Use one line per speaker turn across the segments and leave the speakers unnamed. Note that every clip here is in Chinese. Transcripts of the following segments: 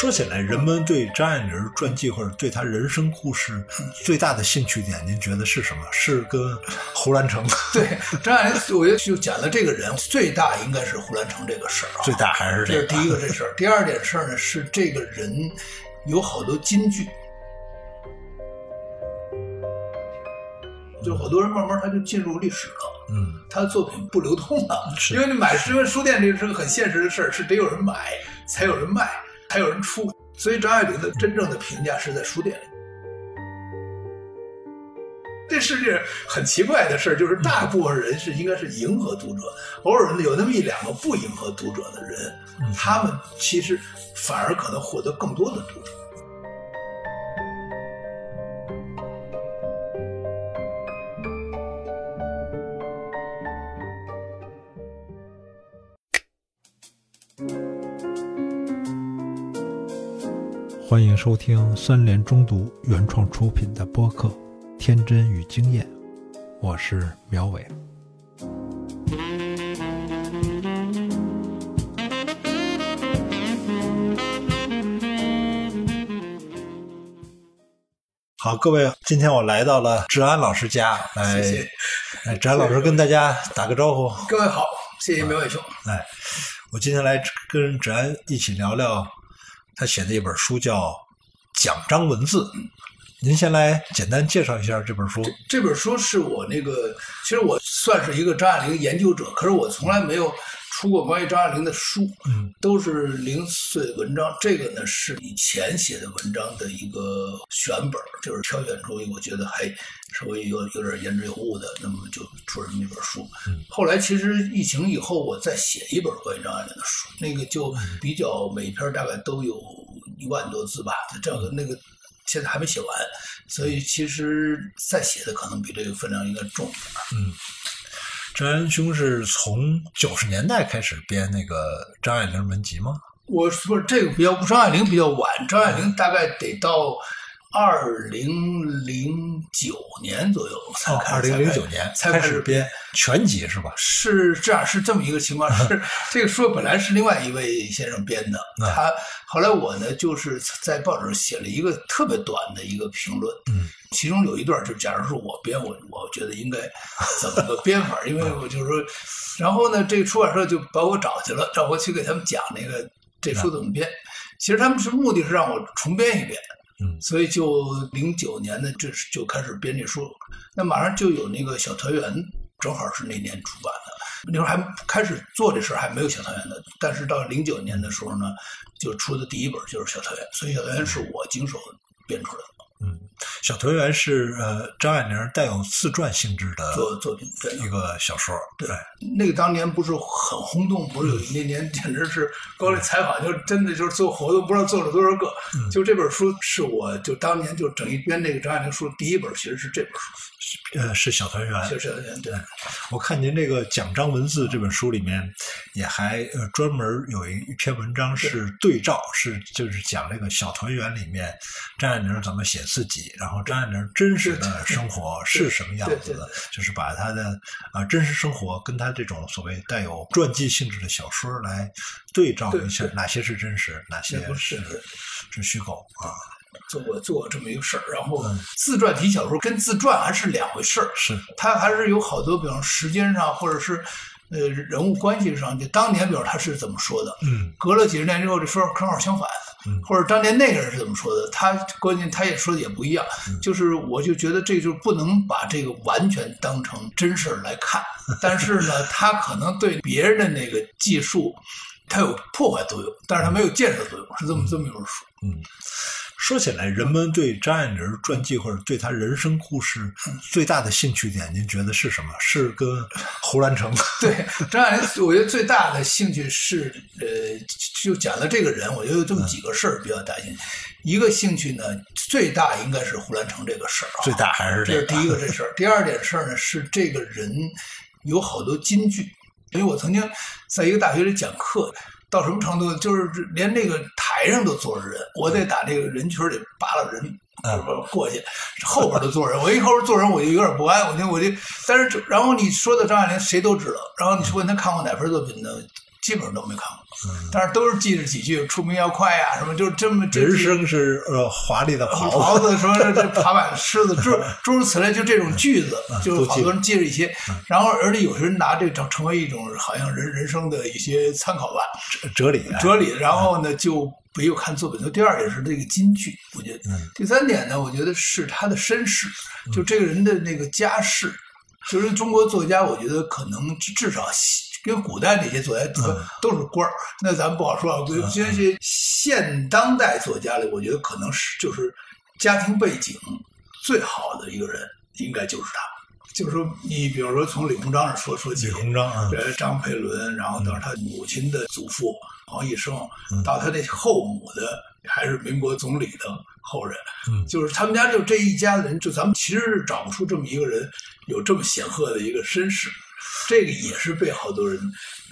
说起来，人们对张爱玲传记或者对她人生故事最大的兴趣点，您觉得是什么？是跟胡兰成？
对，张爱玲，我觉得就讲了这个人最大应该是胡兰成这个事儿啊。
最大还是这个？
这是第一个这事儿。第二件事儿呢，是这个人有好多金句，就好多人慢慢他就进入历史了。
嗯，
他的作品不流通了，因为你买因为书店这是个很现实的事儿，是得有人买才有人卖，才有人出。所以张爱玲的真正的评价是在书店里。这世界很奇怪的事儿，就是大部分人是应该是迎合读者，偶尔有那么一两个不迎合读者的人，他们其实反而可能获得更多的读者。
欢迎收听三联中读原创出品的播客《天真与经验》，我是苗伟。
好，各位，今天我来到了志安老师家，来，
谢谢
哎，志安老师跟大家打个招呼。
各位好，谢谢苗伟兄。
哎，我今天来跟志安一起聊聊他写的一本书，叫《奖章文字》。您先来简单介绍一下这本书。
这本书是我那个，其实我算是一个张爱玲研究者，可是我从来没有出过关于张爱玲的书，
嗯，
都是零碎文章。这个呢是以前写的文章的一个选本，就是挑选出我觉得还稍微有有点言之有物的，那么就出了这么一本书。
嗯
后来其实疫情以后，我再写一本关于张爱玲的书，那个就比较每篇大概都有一万多字吧，这样的那个。现在还没写完，所以其实再写的可能比这个分量应该重一点。
嗯，张安兄是从九十年代开始编那个张爱玲文集吗？
我说这个比较张爱玲比较晚，张爱玲大概得到二零零九年左右才
哦，
开
二零零九年
才开始
始编。全集是吧？
是这样，是这么一个情况。是这个书本来是另外一位先生编的，
啊
他后来我呢就是在报纸上写了一个特别短的一个评论，
嗯，
其中有一段就假如说我编我，我觉得应该怎么个编法，因为我就说，然后呢，这个出版社就把我找去了，让我去给他们讲那个这书怎么编。其实他们是目的是让我重编一遍，所以就零九年呢，这是就开始编这书，那马上就有那个小团圆，正好是那年出版的。那时候还开始做这事儿，还没有小团圆呢。但是到零九年的时候呢，就出的第一本就是小团圆，所以小团圆是我经手编出来的
小团圆是呃张爱玲带有自传性质的
作作品。对，
一个小说，对，
那个当年不是很轰动，不是有那年简直是高丽采访，就真的就是做活动，不知道做了多少个。就这本书是我就当年就整一编那个张爱玲书第一本，其实是这本书，
呃是小团圆。
就是小团圆。对，
我看您这个《奖章文字》这本书里面，也还呃专门有一一篇文章是对照，是就是讲这个小团圆里面张爱玲怎么写自己，然后张爱玲真实的生活是什么样子的，就是把她的啊、真实生活跟她这种所谓带有传记性质的小说来对照一下哪些是真实，哪些
是
是虚构啊？
做过做过这么一个事儿，然后
嗯。
自传体小说跟自传还是两回事儿，
是。
它还是有好多，比方时间上或者是呃人物关系上，就当年比如他是怎么说的，
嗯。
隔了几十年之后，这说正好相反，
嗯。
或者当年那个人是怎么说的，他关键他也说的也不一样，
嗯。
就是我就觉得这就是不能把这个完全当成真事儿来看，但是呢，他可能对别人的那个技术，它有破坏作用，但是他没有建设作用，是这么这么一本书。
说起来，人们对张爱玲传记或者对她人生故事最大的兴趣点，您觉得是什么？是跟胡兰成？
对张爱玲，我觉得最大的兴趣是，呃，就讲了这个人，我觉得有这么几个事儿比较大兴趣。一个兴趣呢，最大应该是胡兰成这个事儿啊，
最大还是这个？
这是第一个这事儿。第二点事儿呢，是这个人有好多金句，因为我曾经在一个大学里讲课，到什么程度，就是连那个台上都坐着人，我得打这个人群里扒拉人。
嗯
过去，后边都坐人，我一后边坐人，我就有点不安，我就我就，但是然后你说的张爱玲谁都知道，然后你问他看过哪篇作品呢？基本上都没看过。
嗯
但是都是记着几句“出名要快呀”什么，就这么
人生是呃华丽的袍
袍子什么这爬板狮子诸 诸如此类，就这种句子，就是好多人记着一些，然后而且有些人拿这成成为一种好像人人生的一些参考吧
哲理啊
哲理，然后呢就没有看作品。第二也是这个京剧，我觉得。
嗯
第三点呢，我觉得是他的身世，就这个人的那个家世，就是中国作家，我觉得可能至至少跟古代那些作家都
嗯
都是官儿，那咱不好说啊。这些现当代作家里，我觉得可能是就是家庭背景最好的一个人，应该就是他。就是说，你比如说从李鸿章那说说起
李，鸿章啊，
这张培伦，然后到他母亲的祖父黄义生，
嗯
到他那后母的还是民国总理的后人，
嗯。
就是他们家就这一家人，就咱们其实是找不出这么一个人有这么显赫的一个身世，这个也是被好多人。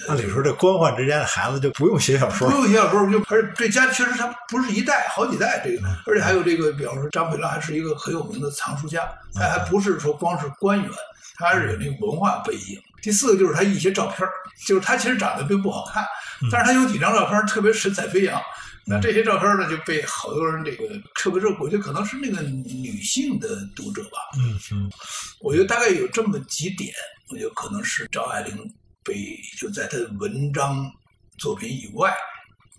呃
按理说这官宦之间的孩子就不用写小说
不，用写小说，就而且这家确实他不是一代，好几代这个，
嗯
而且还有这个，比方说张培拉还是一个很有名的藏书家，
嗯
他还不是说光是官员，他还是有那个文化背景。第四个就是他一些照片就是他其实长得并不好看，
嗯
但是他有几张照片特别神采飞扬。那这些照片呢，就被好多人这个特别是我觉得可能是那个女性的读者吧，
嗯嗯
我觉得大概有这么几点，我觉得可能是张爱玲被就在他的文章作品以外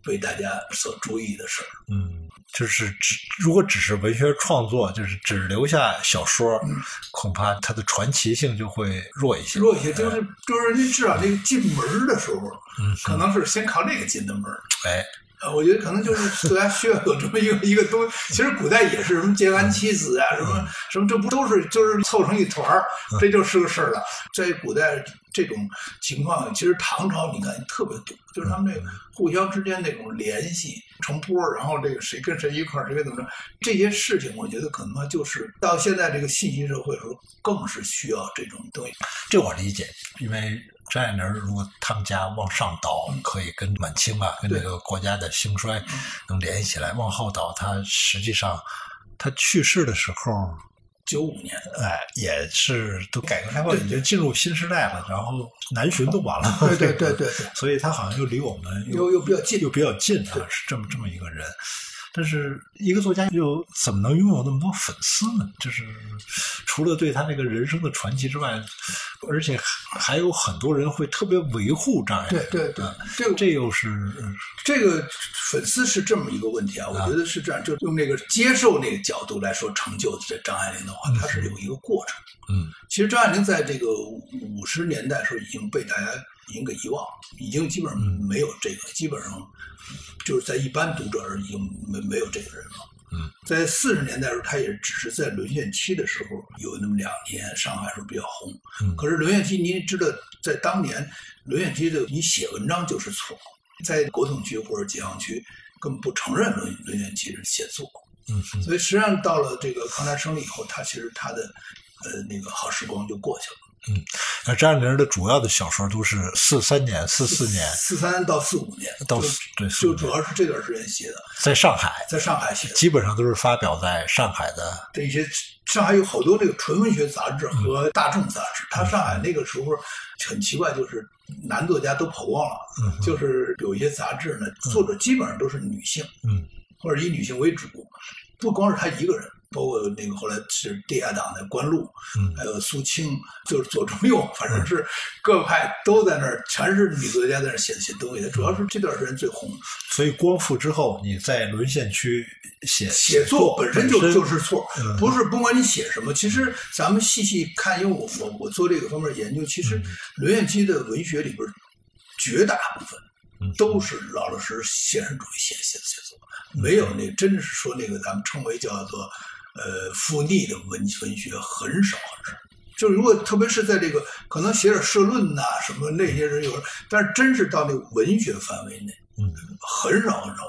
被大家所注意的事儿。
嗯，就是只如果只是文学创作，就是只留下小说，
嗯
恐怕它的传奇性就会弱一些。
弱一些，就是就是人家至少这个进门的时候，
嗯，
可能是先靠这个进的门儿。
哎，
呃，我觉得可能就是大家需要有这么一个一个东西。其实古代也是什么结完妻子啊，什么什么，这不都是就是凑成一团儿，这就是个事儿了。在古代这种情况，其实唐朝你看特别多，就是他们这个互相之间那种联系成波，然后这个谁跟谁一块儿，谁跟怎么着，这些事情，我觉得可能就是到现在这个信息社会的时候，更是需要这种东西。
这我理解，因为张爱玲如果他们家往上倒，可以跟满清啊，跟这个国家的兴衰能联系起来；往后倒，他实际上他去世的时候，
九五年，
哎，也是都改革开放已经进入新时代了，然后南巡都完了，
对对对对对，
所以他好像又离我们
又又比较近。
又比较近啊，是这么这么一个人。但是一个作家又怎么能拥有那么多粉丝呢？就是除了对他那个人生的传奇之外，而且还还有很多人会特别维护张爱玲。
对对对
啊，
这
这又是嗯
这个粉丝是这么一个问题啊，我觉得是这样，就用那个接受那个角度来说，成就这张爱玲的话，它是有一个过程。
嗯
其实张爱玲在这个五十年代的时候已经被大家已经给遗忘，已经基本上没有这个，基本上就是在一般读者而已经没没有这个人了。
嗯，
在四十年代的时候，他也只是在沦陷期的时候有那么两年，上海时候比较红。
嗯
可是沦陷期，您知道，在当年沦陷期的，你写文章就是错，在国统区或者解放区根本不承认沦沦陷期是写作。
嗯嗯
所以实际上到了这个抗战胜利以后，他其实他的呃那个好时光就过去了。
那张爱玲的主要的小说都是四三年、四四年，
四三到四五年，
到四五年
就主要是这段时间写的，
在上海，
在上海写的。
基本上都是发表在上海的。
这些上海有好多这个纯文学杂志和大众杂志。他上海那个时候很奇怪，就是男作家都跑光了，
嗯
就是有一些杂志呢，作者基本上都是女性，
嗯
或者以女性为主，不光是他一个人。包括那个后来是地下党的关路，
嗯
还有苏青，就是左中右，反正是各派都在那儿，全是女作家在那儿写写东西的。主要是这段时间最红，
所以光复之后，你在沦陷区写
写作本身就就是错
嗯，
不是不管你写什么。其实咱们细细看，因为我我我做这个方面研究，其实
嗯
沦陷区的文学里边，绝大部分
嗯
都是老老实实现实主义写写写作，没有那真是说那个咱们称为叫做呃负逆的文文学很少很少。就如果特别是在这个可能写点社论呐、什么那些人有，但是真是到那个文学范围内，
嗯
很少很少，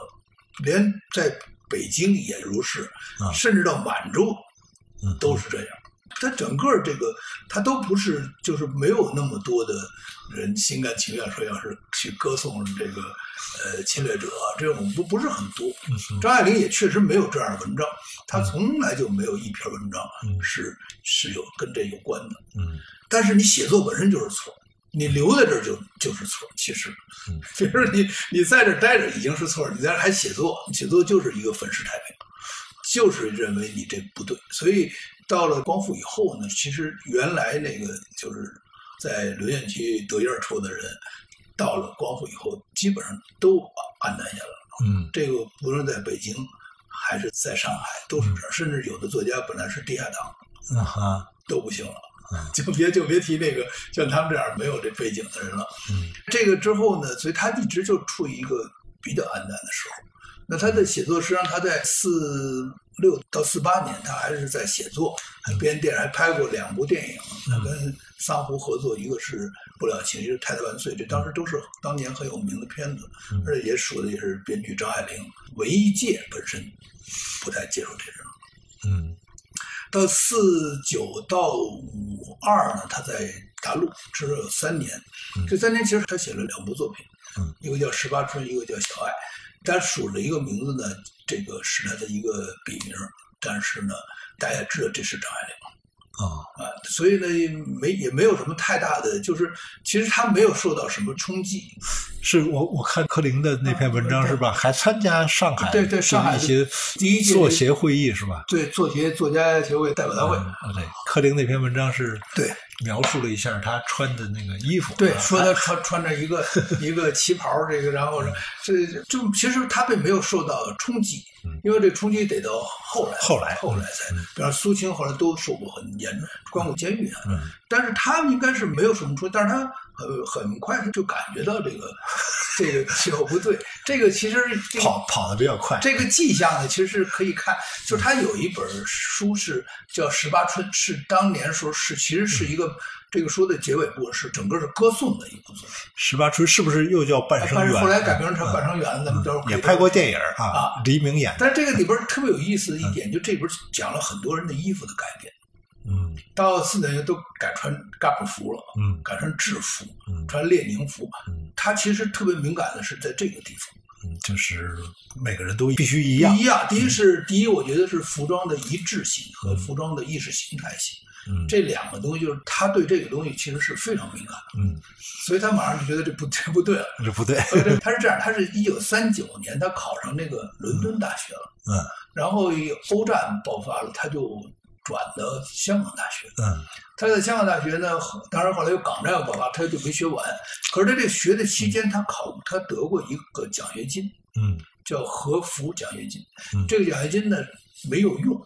连在北京也如是，
啊
甚至到满洲
嗯
都是这样。它整个这个，它都不是，就是没有那么多的人心甘情愿说要是去歌颂这个呃侵略者，这种不不是很多。
嗯
张爱玲也确实没有这样的文章，她从来就没有一篇文章
嗯
是是有跟这有关的。
嗯
但是你写作本身就是错，你留在这儿就就是错，其实
嗯，
比如说你你在这儿待着已经是错，你在这儿还写作，写作就是一个粉饰太平，就是认为你这不对，所以到了光复以后呢，其实原来那个就是在留言区得印儿抽的人，到了光复以后，基本上都黯淡下来了。
嗯
这个不论在北京还是在上海，都是这样。甚至有的作家本来是地下党，
嗯哈
都不行了
嗯，
就别就别提那个像他们这样没有这背景的人了。
嗯
这个之后呢，所以他一直就处于一个比较暗淡的时候。那他的写作，实际上他在四六到四八年，他还是在写作，还编电影，还拍过两部电影。他跟桑湖合作，一个是《不了情》，一个是《太太万岁》，这当时都是当年很有名的片子，
嗯
而且也属的也是编剧张爱玲。文艺界本身不太接受这种。
嗯
到四九到五二呢，他在大陆只有三年。
嗯
这三年其实他写了两部作品，
嗯
一个叫《十八春》，一个叫《小爱》。他署了一个名字呢，这个是他的一个笔名，但是呢，大家知道这是张爱玲。
啊
啊，所以呢，没也没有什么太大的，就是其实他没有受到什么冲击，
是我我看柯林的那篇文章是吧？还参加上海
对对上海
一些
第一届
作协会议是吧？
对作协作家协会代表大会，
嗯对，柯林那篇文章是
对
描述了一下他穿的那个衣服，
对，
啊
说他穿穿着一个 一个旗袍，这个，然后这就其实他并没有受到冲击
嗯，
因为这冲击得到后来
后来
后来才
嗯，
比方苏青后来都受过很严重，关过监狱啊。
嗯。
但是他应该是没有什么冲击，但是他呃很快就感觉到这个这个气候不对，这个其实这个
跑跑的比较快，
这个迹象呢，其实是可以看，就是他有一本书是叫《十八春》，是当年时候是其实是一个这个书的结尾部是整个是歌颂的一部作品。
十八春是不是又叫半生缘？
但是后来改名成
嗯
半生缘，咱们到时候可以
也拍过电影啊
啊，
黎明演，
但是这个里边特别有意思的一点，就这本讲了很多人的衣服的改变。
嗯。
到四年都改穿干部服了，
嗯。
改穿制服，
嗯。
穿列宁服。
嗯。
他其实特别敏感的是在这个地方。
嗯，就是每个人都必须一样。
第，一样，第一是第一，我觉得是服装的一致性和服装的意识形态性。
嗯。
这两个东西，就是他对这个东西其实是非常敏感的，
嗯，
所以他马上就觉得这不这不对了。
这不 对，
他是这样，他是一九三九年他考上那个伦敦大学了，
嗯。
然后欧战爆发了，他就转到香港大学。
嗯
他在香港大学呢，当然后来有港战要爆发，他就没学完。可是他这学的期间，他考他得过一个奖学金，
嗯
叫和服奖学金
嗯。
这个奖学金呢没有用，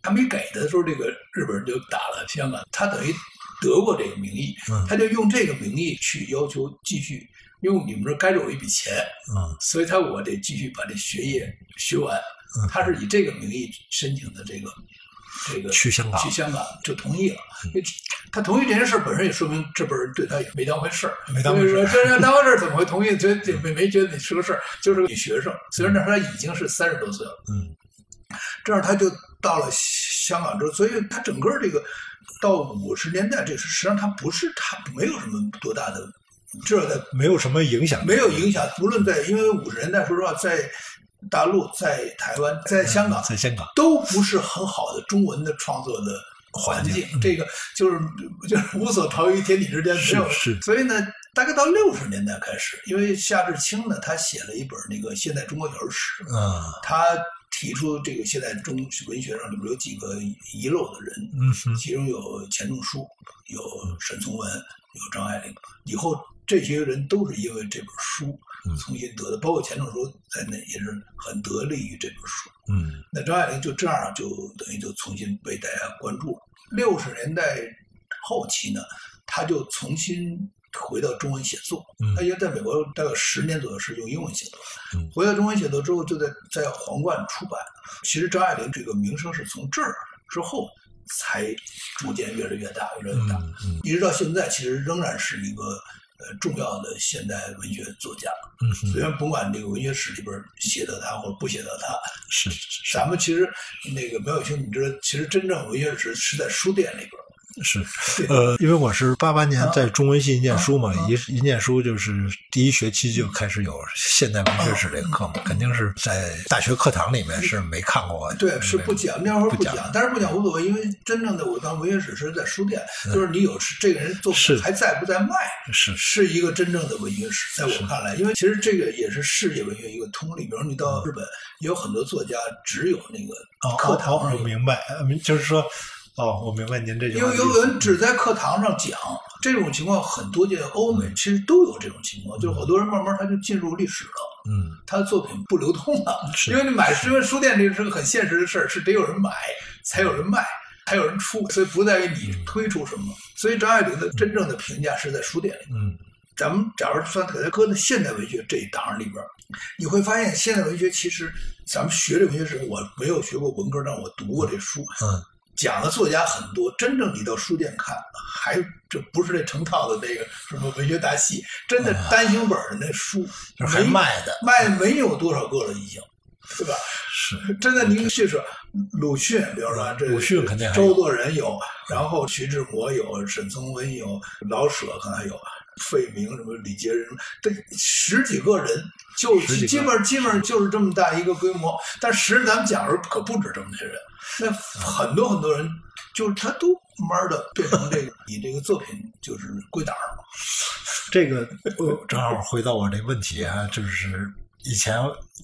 还没给的时候，这个日本人就打了香港，他等于得过这个名义，
嗯
他就用这个名义去要求继续，因为你们这该着我一笔钱，
嗯
所以他我得继续把这学业学完
嗯。
他是以这个名义申请的这个这个
去香港
去香港就同意了。他同意这件事本身也说明这本人对他也没当回事儿，
没当回事儿
这要当回事儿怎么会同意？觉得这没没觉得你是个事儿，就是个女学生。虽然那时候他已经是三十多岁了，
嗯
这样他就到了香港之后，所以他整个这个到五十年代，这是实际上他不是他没有什么多大的，至少在
没有什么影响，
没有影响。不论在因为五十年代，说实话，在大陆、在台湾、在香港，
在香港，
都不是很好的中文的创作的环境。
嗯
这个就是就是无所逃于天地之间，没有。
是是
所以呢，大概到六十年代开始，因为夏志清呢，他写了一本那个现代中国小说史，
嗯
他提出这个现代中文学上里面有几个遗漏的人，
嗯
其中有钱钟书，有沈从文，有张爱玲。以后这些人都是因为这本书
嗯
重新得的，包括钱钟书在内也是很得力于这本书。
嗯
那张爱玲就这样就等于就重新被大家关注了。六十年代后期呢，他就重新回到中文写作。
嗯
他因为在美国大概十年左右是用英文写作，
嗯
回到中文写作之后，就在在皇冠出版。其实张爱玲这个名声是从这儿之后才逐渐越来越大，越来越大，一直到现在，其实仍然是一个呃重要的现代文学作家。
嗯，
虽然甭管这个文学史里边写到他或者不写到他，
是是
咱们其实那个苗小清，你知道，其实真正文学史是在书店里边儿，
是，呃，因为我是八八年在中文系念书嘛，一一念书就是第一学期就开始有现代文学史这个课嘛，肯定是在大学课堂里面是没看过。
对，是不讲，那会儿
不讲
但是不讲无所谓，因为真正的我当文学史是在书店，就是你有这个人作品还在不在卖，
是
是一个真正的文学史，在我看来，因为其实这个也是世界文学一个通例。比如你到日本，也有很多作家只有那个
哦，
课堂
哦哦
上有，
我明白，就是说，哦，我明白您这句话的意思。
有有人只在课堂上讲，这种情况很多见，欧美其实都有这种情况，就是好多人慢慢他就进入历史了。
嗯，
他的作品不流通了，
是
因为你买书，因为书店这个是个很现实的事儿，是得有人买才有人卖，才有人出，所以不在于你推出什么。所以张爱玲的真正的评价是在书店里。
嗯
咱们假如算给它搁在现代文学这一档里边，你会发现现代文学其实咱们学这文学史，我没有学过文科，但我读过这书，
嗯，
讲的作家很多。真正你到书店看，还这不是那成套的那个什么文学大戏，真的单行本的那书
还卖的
卖没有多少个了，已经，对吧？
是
真的，您就说鲁迅，比如说这
鲁迅肯定有
周作人有，然后徐志摩有，沈从文有，老舍可能还有，费明什么李杰人，这十几个人就基本基本上就是这么大一个规模。但实际咱们讲的时候可不止这么些人，那很多很多人就是他都慢慢的变成这个你这个作品就是归档了。
这个呃正好回到我这问题啊，就是以前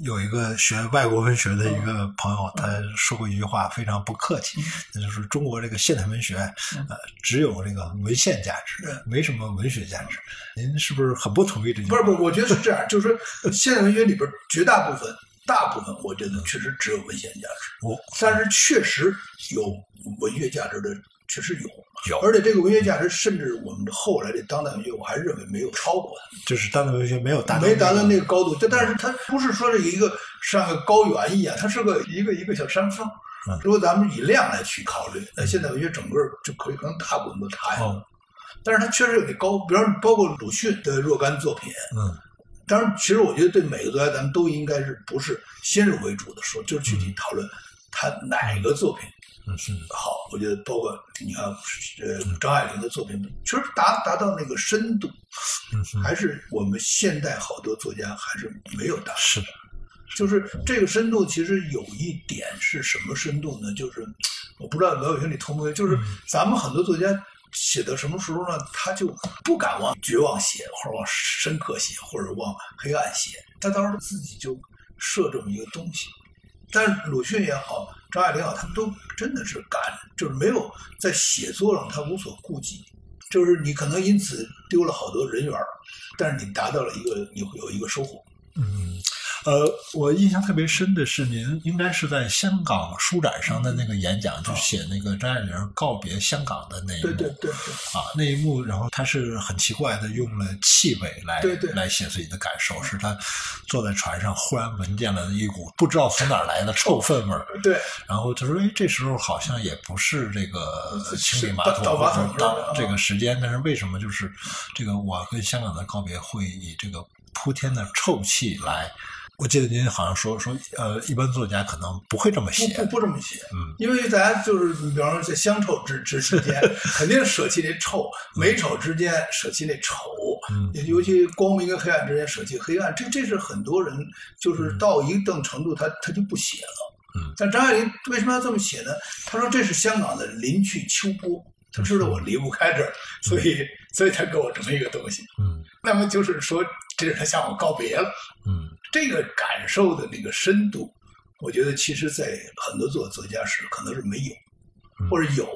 有一个学外国文学的一个朋友，他说过一句话，非常不客气，那就是中国这个现代文学，呃，只有这个文献价值，没什么文学价值。您是不是很不同意这句话？
不是不是，我觉得是这样，就是说现代文学里边绝大部分。大部分我觉得确实只有文献价值，
我
但是确实有文学价值的，确实有。
有，
而且这个文学价值，甚至我们后来的当代文学，我还认为没有超过它，
就是当代文学没有达到
没达到那
个
个高度。但但是它不是说是一个像个高原一样，它是个一个一个小山峰
嗯。
如果咱们以量来去考虑，那现代文学整个就可以可能大部分都塌下来
哦。
但是它确实有点高，比方包括鲁迅的若干作品，
嗯
当然，其实我觉得对每个作家，咱们都应该是不是先入为主的说，就是具体讨论他哪个作品
嗯是
好。我觉得包括你看，呃，张爱玲的作品，其实达达到那个深度，
嗯
还是我们现代好多作家还是没有达到。
是
就是这个深度，其实有一点是什么深度呢？就是我不知道老友兄你同不同意，就是咱们很多作家写到什么时候呢？他就不敢往绝望写，或者往深刻写，或者往黑暗写，他当时自己就设这么一个东西。但是鲁迅也好，张爱玲啊，他们都真的是敢，就是没有在写作上他无所顾忌，就是你可能因此丢了好多人缘，但是你达到了一个你会有一个收获。
嗯，呃，我印象特别深的是，您应该是在香港书展上的那个演讲，就写那个张爱玲告别香港的那一幕。
对对对对。
啊，那一幕，然后他是很奇怪的用了气味来来写自己的感受，是他坐在船上忽然闻见了一股不知道从哪儿来的臭粪味儿，
对，
然后他说：“哎，这时候好像也不是这个清理马桶当这个时间，但是为什么就是这个我跟香港的告别会以这个铺天的臭气来？我记得您好像说说，呃，一般作家可能不会这么写，
不不不这么写，
嗯，
因为大家就是，你比方说在乡愁之之之间，肯定舍弃那臭；美丑之间舍弃那丑，
嗯
尤其光明跟黑暗之间舍弃黑暗，这这是很多人就是到一定程度他他就不写了。
嗯，
但张爱玲为什么要这么写呢？他说这是香港的临去秋波，他知道我离不开这儿，所以所以他给我这么一个东西。
嗯
那么就是说，这是他向我告别了。
嗯
这个感受的那个深度，我觉得其实在很多作作家是可能是没有，
嗯
或者有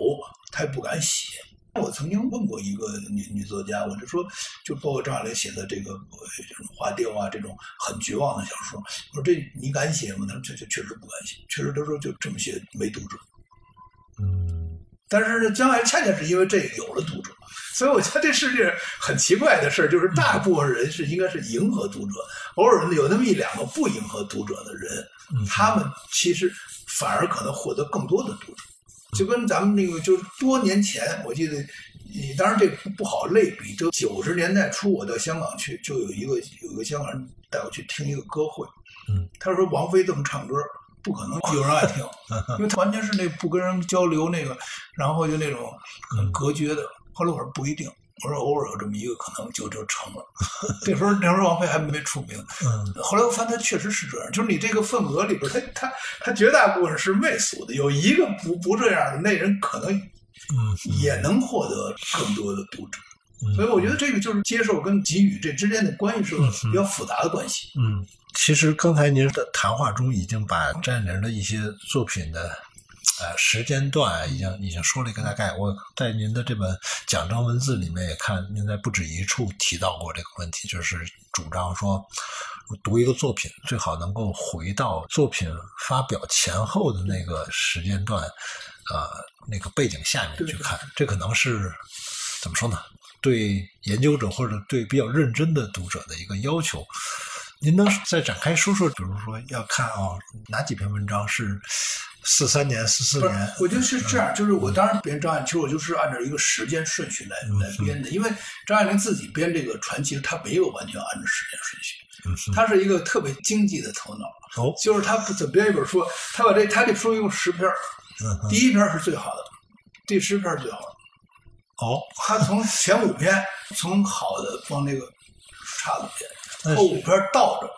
他也不敢写。我曾经问过一个女女作家，我就说，就包括张爱玲写的这个呃这种花雕啊，这种很绝望的小说，我说这你敢写吗？他说这这确实不敢写，确实他说就这么写没读者。
嗯
但是呢，将来恰恰是因为这有了读者，所以我觉得这世界很奇怪的事儿，就是大部分人是应该是迎合读者，偶尔有那么一两个不迎合读者的人，
嗯
他们其实反而可能获得更多的读者。就跟咱们那个，就是多年前，我记得，你当然这不不好类比。就九十年代初，我到香港去，就有一个有一个香港人带我去听一个歌会，
嗯，
他说王菲这么唱歌，不可能有人爱听，因为他完全是那不跟人交流那个，然后就那种很隔绝的。后来我说不一定，我说偶尔有这么一个可能就就成了。那时候那时候王菲还没出名，
嗯
后来我发现他确实是这样，就是你这个份额里边，他他他绝大部分是媚俗的，有一个不不这样的，那人可能
嗯
也能获得更多的读者。
嗯
所以我觉得这个就是接受跟给予这之间的关系是比较复杂的关系。
嗯，其实刚才您的谈话中已经把张爱玲的一些作品的呃时间段啊已经已经说了一个大概。我在您的这本奖章文字里面也看，您在不止一处提到过这个问题，就是主张说，读一个作品最好能够回到作品发表前后的那个时间段，呃，那个背景下面去看，这可能是怎么说呢？对研究者或者对比较认真的读者的一个要求。您能再展开说说，比如说要看啊、哪几篇文章是四三年、四四年？，
我觉得是这样，就是我当时编张爱玲，其实我就是按照一个时间顺序来来编的，因为张爱玲自己编这个传奇，她没有完全按照时间顺序，她是一个特别经济的头脑，
哦，
就是她不怎么编一本书，她把这她这书一共十篇，
嗯，
第一篇是最好的，第十篇是最好的，
哦，
她从前五篇从好的往那个差的编，后五篇倒着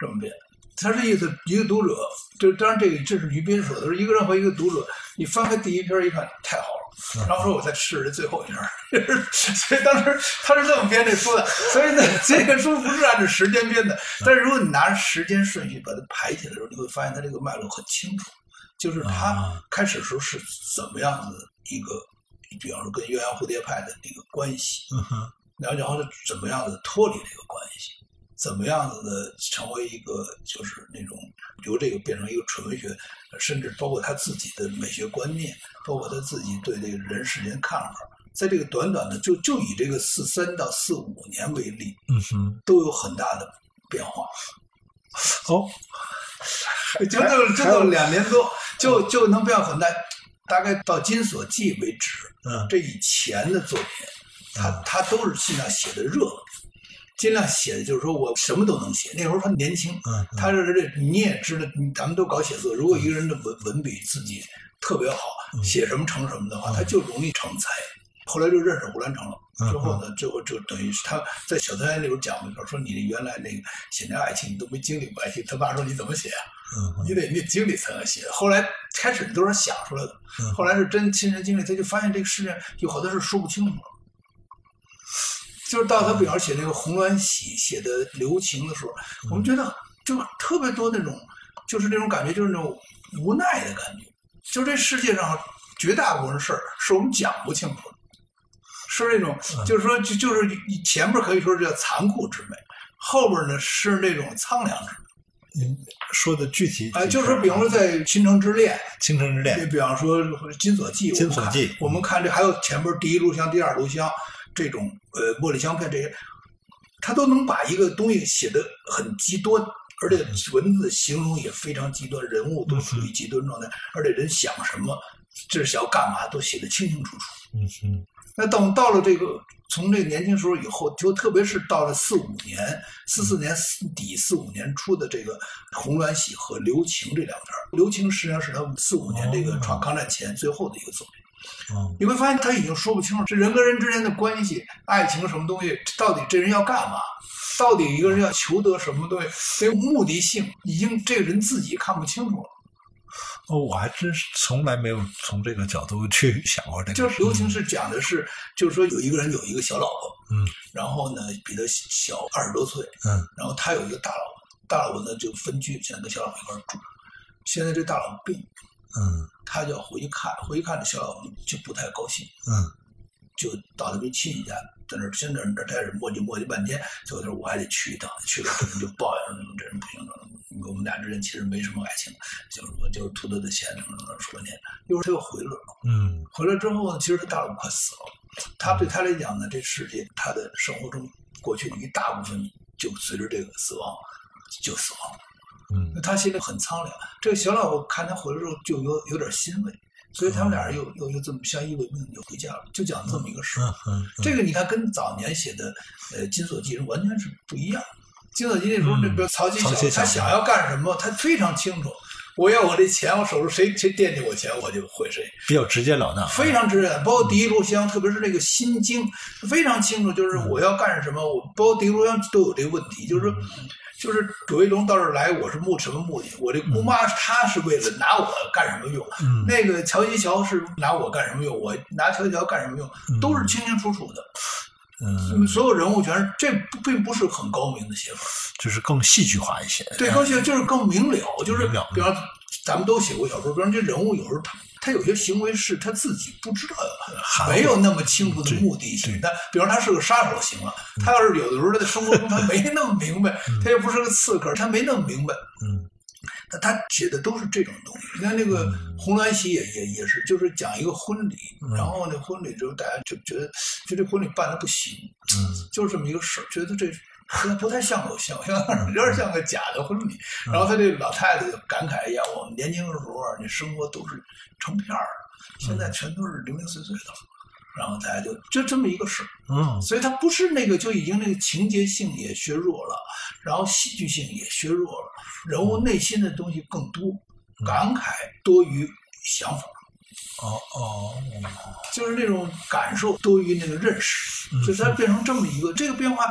这么编。他这意思，一个读者，就当然这个这是于斌说的，说一个任何一个读者，你翻开第一篇一看太好了，然后说我再试试最后一篇，所以当时他是这么编这书的，所以呢，这个书不是按照时间编的，但是如果你拿着时间顺序把它排起来的时候，你会发现它这个脉络很清楚，就是他
啊
开始的时候是怎么样的一个，比方说跟鸳鸯蝴蝶派的那个关系，
嗯哼，
然后然后是怎么样的脱离这个关系，怎么样子的成为一个就是那种由这个变成一个纯文学，甚至包括他自己的美学观念，包括他自己对这个人世间看法，在这个短短的就就以这个四三到四五年为例，
嗯哼，
都有很大的变化。
哦，
就就就到两年多，就就能变化很大。大概到《金锁记》为止，
嗯
这以前的作品，他他都是尽量写的热，尽量写的就是说我什么都能写。那时候他年轻，
嗯，
他是这你也知道，咱们都搞写作，如果一个人的文文笔自己特别好，写什么成什么的话，他就容易成才。后来就认识胡兰成了，之后呢，最后就等于是他在小团圆里边讲过一段，说你原来那个写那爱情你都没经历过爱情，他爸说你怎么写啊？
嗯
你得你得经历才能写。后来开始都是想出来的，后来是真亲身经历，他就发现这个世界有好多事说不清楚了。就是到他比方写那个《红鸾喜》写的留情的时候，我们觉得就特别多那种，就是那种感觉，就是那种无奈的感觉。就是这世界上绝大部分事儿是我们讲不清楚的，是那种就是说就就是前面可以说是叫残酷之美，后边呢是那种苍凉之美。
您说的具体
哎，就是说，比方说在《倾城之恋》，
倾城之恋
你比方说《金锁记》，
金锁记
我们看这还有前边第一炉香、第二录像这种呃茉莉香片这些，他都能把一个东西写得很极端，而且文字形容也非常极端，人物都处于极端状态，而且人想什么，这是想要干嘛，都写得清清楚楚。
嗯哼，
那等到了这个从这个年轻时候以后，就特别是到了四五年、四四年四底、四五年初的这个《红鸾喜》和《留情》这两篇儿，《留情》实际上是他四五年这个闯抗战前最后的一个作品。
嗯
你会发现他已经说不清楚，这人跟人之间的关系、爱情什么东西，到底这人要干嘛？到底一个人要求得什么东西？这个目的性已经这个人自己看不清楚了。
哦，我还真是从来没有从这个角度去想过这个。
就是《留情》是讲的是，就是说有一个人有一个小老婆，
嗯，
然后呢比他小二十多岁，
嗯，
然后他有一个大老婆，大老婆呢就分居，现在跟小老婆一块住。现在这大老婆病，
嗯
他就要回去看，回去看这小老婆就不太高兴，
嗯
就到他们亲戚家，在那儿先在那儿磨叽磨叽半天，最后他说我还得去一趟，去了就抱怨说这人不行了，我们俩之间其实没什么爱情，就是我就是图他的钱，什么什么说半天，一会儿他又回来了。
嗯
回来之后呢，其实他大老婆快死了。他对他来讲呢，这世界他的生活中过去的一大部分就随着这个死亡就死亡了。
嗯
那他心里很苍凉。这个小老婆看他回来之后就有有点欣慰，所以他们俩人又又又这么相依为命，就回家了，就讲这么一个事儿。
嗯嗯，
这个你看跟早年写的呃《金锁记》完全是不一样。《金锁记》那时候，那个曹七巧
曹七巧
他想要干什么，他非常清楚。我要我这钱，我手上谁谁惦记我钱，我就毁谁。
比较直截了当，
非常直接，包括第一炷香，特别是那个心经，非常清楚，就是我要干什么，我包括第一炷香都有这个问题，就是说，就是葛卫龙到这儿来，我是目什么目的？我这姑妈她是为了拿我干什么用？
嗯
那个乔一乔是拿我干什么用？我拿乔一乔干什么用？都是清清楚楚的，
嗯，
所有人物全是，这并不是很高明的写法。
就是更戏剧化一些。
对，更写就是更明了，就是比方咱们都写过小说，比方这人物有时候他他有些行为是他自己不知道没有那么清楚的目的性。但比如他是个杀手行了，他要是有的时候他在生活中他没那么明白，他又不是个刺客，他没那么明白。
嗯。
他他写的都是这种东西。你看那个《红鸾喜》也也也是，就是讲一个婚礼，然后那婚礼之后大家就觉得，就这婚礼办的不行，
嗯。
就是这么一个事儿，觉得这不太不太像偶像，有点像个假的婚礼。然后他这老太太就感慨：“一下，我们年轻的时候那，生活都是成片儿的，现在全都是零零碎碎的。”然后大家就就这么一个事儿，
嗯
所以他不是那个就已经那个情节性也削弱了，然后戏剧性也削弱了，人物内心的东西更多，感慨多于想法。
哦哦
就是那种感受多于那个认识，就是它变成这么一个这个变化，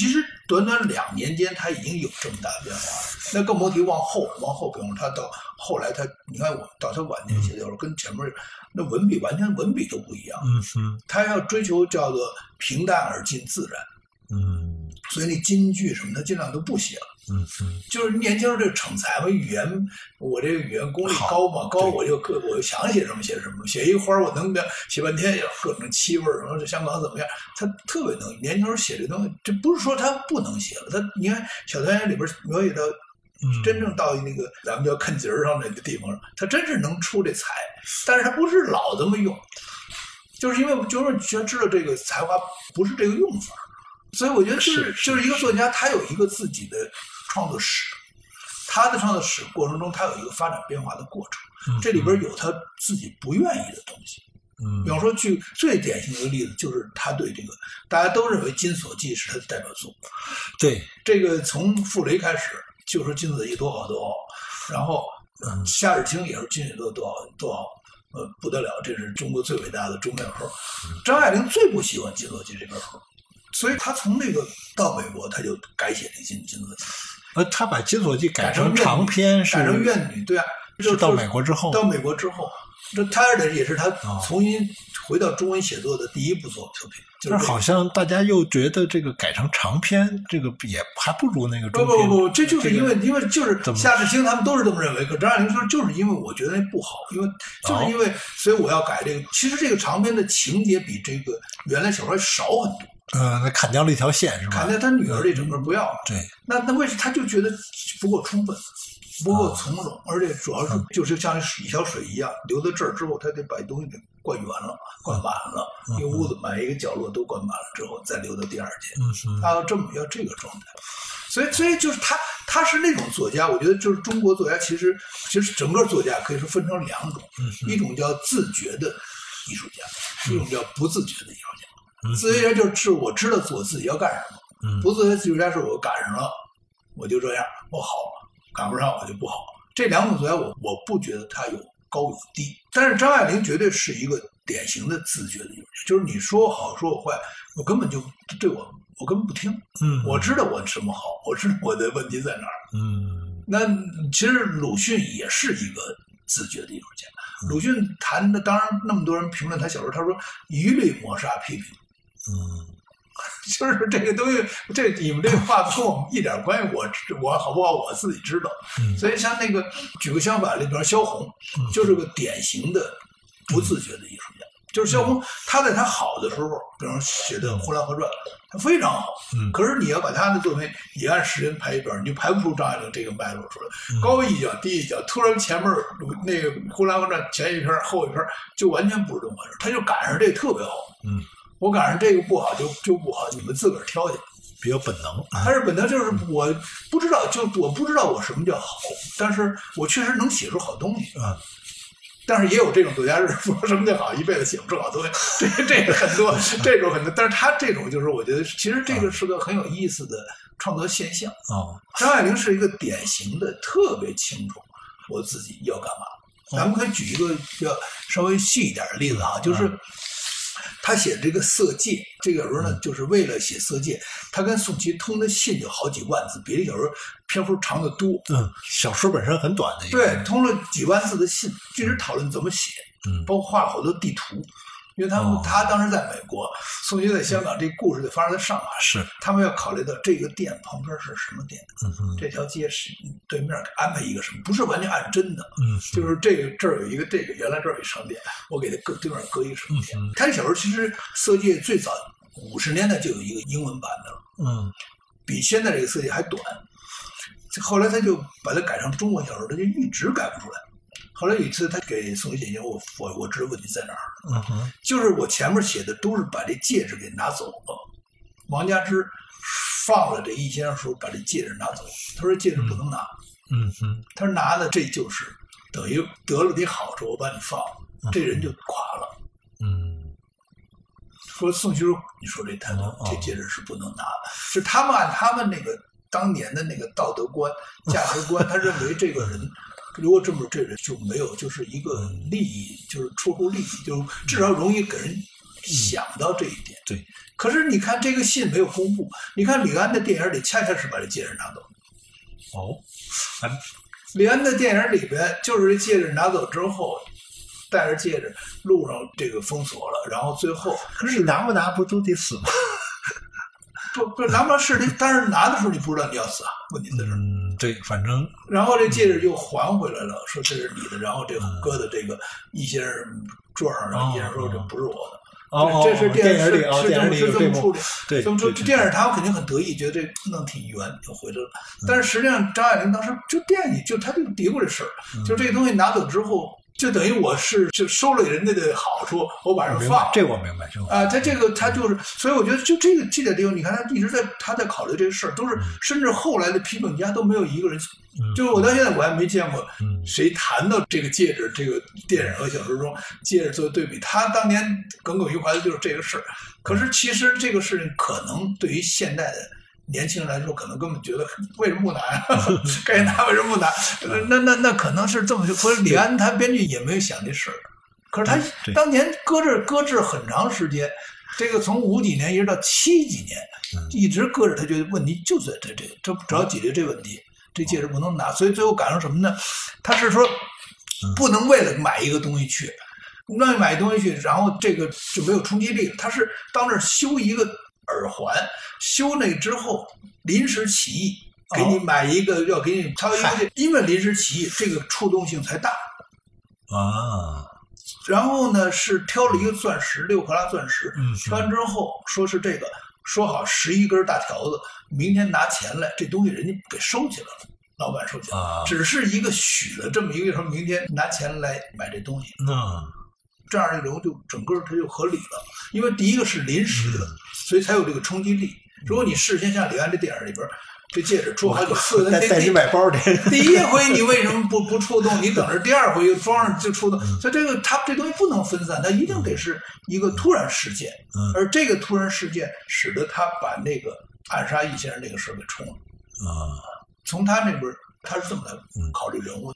其实短短两年间，他已经有这么大的变化了。那更甭提往后，往后，比如说他到后来他，你看我到他晚年写的时候，跟前面那文笔完全文笔都不一样，
嗯嗯
他要追求叫做平淡而近自然，
嗯
所以那金句什么他尽量都不写了。
嗯嗯。
就是年轻人这逞才嘛，语言我这个语言功力高嘛，高我就各我就想写什么写什么，写一花儿我能写半天，各种气味儿，然后这香港怎么样，他特别能。年轻人写这东西，这不是说他不能写了，他你看《小团圆》里边描写到
嗯。
真正到那个咱们叫看节儿上那个地方，他真是能出这才，但是他不是老这么用，就是因为就是全知道这个才华不是这个用法，所以我觉得就是就是一个作家，他有一个自己的创作史，他的创作史过程中，他有一个发展变化的过程，
嗯
这里边有他自己不愿意的东西。
嗯。
比方说，举最典型的一个例子，就是他对这个大家都认为《金锁记》是他的代表作，
对。
这个从傅雷开始就说金锁记多好多好，然后
嗯。
夏日清也是金锁多多好多好，呃不得了，这是中国最伟大的中小说。张爱玲最不喜欢金锁记这本书，所以他从那个到美国他就改写这金金锁记，
呃，他把《金锁记》改成长篇是
改成怨女，对啊，就是
到美国之后
到美国之后，这他的也是他
哦
重新回到中文写作的第一部作作品，就是
好像大家又觉得这个改成长篇，这个也还不如那个
不
中篇。
不不，这就是因为
这个
因为就是夏志清他们都是这么认为，可张爱玲说就是因为我觉得那不好，因为就是因为所以我要改这个。其实这个长篇的情节比这个原来小说少很多，
呃，他砍掉了一条线是吧？
砍掉他女儿这整个不要了。
对，
那那为什么他就觉得不够充分，不够从容，而且主要是就是像一条水一样流到这儿之后，他得把东西给灌圆了、灌满了，一个屋子每一个角落都灌满了之后，再流到第二间。他要这么要这个状态，所以所以就是他他是那种作家，我觉得就是中国作家其实其实整个作家可以说分成两种，一种叫自觉的艺术家，一种叫不自觉的艺术家。
嗯
自觉家就是我知道我自己要干什么，
嗯
不自觉艺术家是我赶上了，我就这样，我好，赶不上我就不好。这两种作家我我不觉得他有高有低，但是张爱玲绝对是一个典型的自觉的艺术家，就是你说我好说我坏，我根本就对我我根本不听。
嗯，
我知道我什么好，我知道我的问题在哪儿。
嗯
那其实鲁迅也是一个自觉的艺术家。
嗯
鲁迅谈的，当然那么多人评论他小说，他说一律抹杀批评，
嗯
就是这个东西，这你们这个话跟我们一点关系，我我好不好我自己知道。
嗯
所以像那个举个相反例，比方萧红，就是个典型的不自觉的艺术家。就是萧红，他在他好的时候，比方写的《呼兰河传》，他非常好。
嗯
可是你要把他的作品也按时间排一遍，你就排不出张爱玲这个脉络出来。高一脚低一脚，突然前面那个《呼兰河传》前一篇后一篇就完全不是这么回事，他就赶上这特别好。
嗯，
我赶上这个不好就就不好，你们自个儿挑去。
比较本能。啊
但是本能就是我不知道，就我不知道我什么叫好，但是我确实能写出好东西
啊。
但是也有这种作家是说什么叫好，一辈子写不出好东西，这这个很多，这种很多。但是他这种就是我觉得，其实这个是个很有意思的创作现象。
哦，
张爱玲是一个典型的特别清楚，我自己要干嘛。咱们可以举一个比较稍微细一点的例子啊，就是他写这个《色戒》，这个小说呢，就是为了写《色戒》，他跟宋琦通的信有好几万字，比这小说篇幅长得多。
嗯，小说本身很短的一个，
对，通了几万字的信，一直讨论怎么写，
嗯
包括画了好多地图。因为他们、
哦
他当时在美国，宋琦在香港，这故事就发生在上海，
是，
他们要考虑到这个店旁边是什么店，
嗯哼，
这条街是对面安排一个什么，不是完全按真的，
嗯，
就是这个这儿有一个这个，原来这儿有一商店，我给它搁对面搁一个什么店。
嗯
他这小说其实《色戒》最早五十年代就有一个英文版的了，
嗯
比现在这个《色戒》还短。后来他就把它改成中文小说，他就一直改不出来。后来有一次，他给宋琦写信，我我我知道问题在哪儿了，
嗯哼，
就是我前面写的都是把这戒指给拿走了。王家之放了这易先生说把这戒指拿走，他说戒指不能拿，
嗯哼，
他说拿的这就是等于得了点好处，我把你放了，这人就垮了。
嗯
说宋琦说，你说这太
哦
这戒指是不能拿的，是他们按他们那个当年的那个道德观、价值观，他认为这个人如果这么这人就没有就是一个利益，就是出乎利益，就至少容易给人想到这一点。
对，
可是你看这个信没有公布，你看李安的电影里恰恰是把这戒指拿走。
哦，还
李安的电影里边，就是这戒指拿走之后，戴着戒指路上这个封锁了，然后最后
可是你拿不拿不都得死吗？
不不拿不拿是你，但是拿的时候你不知道你要死啊，问题在这儿。
嗯，对，反正
然后这戒指又还回来了，说这是你的，然后这哥的这个易先生桌上，然后易先生说这不是我的。
哦，
这是
电
影
里哦，
是
电影里
是
有这
么处理。
对，
这么说，
这
电影他们肯定很得意，觉得这弄挺圆，就回来了。
嗯
但是实际上，张爱玲当时就惦记，就他就嘀咕这事儿，
嗯
就这个东西拿走之后，就等于我是就收了人家的好处，我把人
明
放了，
这我明白，
啊，他这个他就是，所以我觉得就这个这点地方，你看他一直在他在考虑这个事儿，都是甚至后来的批评家都没有一个人，
嗯
就是我到现在我还没见过
嗯。
谁谈到这个戒指，这个电影和小说中戒指做对比，他当年耿耿于怀的就是这个事儿。可是其实这个事情可能对于现代的年轻人来说，可能根本觉得为什么不拿呀？该拿为什么不拿？呃那那那可能是这么就，或者李安他编剧也没有想这事儿。可是他当年搁置搁置很长时间，这个从五几年一直到七几年，
嗯
一直搁着，他觉得问题就在这这这只要解决这问题，这戒指不能拿，所以最后赶上什么呢？他是说不能为了买一个东西去，那买东西去，然后这个就没有冲击力了。他是到那儿修一个耳环，修那之后临时起意。给你买一个，要给你挑一个，因为临时起意，这个触动性才大。
啊，
然后呢，是挑了一个钻石，六克拉钻石，
嗯
挑完之后说是这个，说好十一根大条子，明天拿钱来，这东西人家给收起来了，老板收起来只是一个许了这么一个说明天拿钱来买这东西，
那
这样一流就整个它就合理了，因为第一个是临时的，所以才有这个冲击力。如果你事先像李安这电影里边，这戒指出好几次，那
带带你买包去，
第一回你为什么不不触动？你等着第二回又装上就触动，所以这个它这东西不能分散，它一定得是一个突然事件，
嗯
而这个突然事件使得他把那个暗杀易先生这个事儿给冲了。
啊，
从他那边他是这么来考虑人物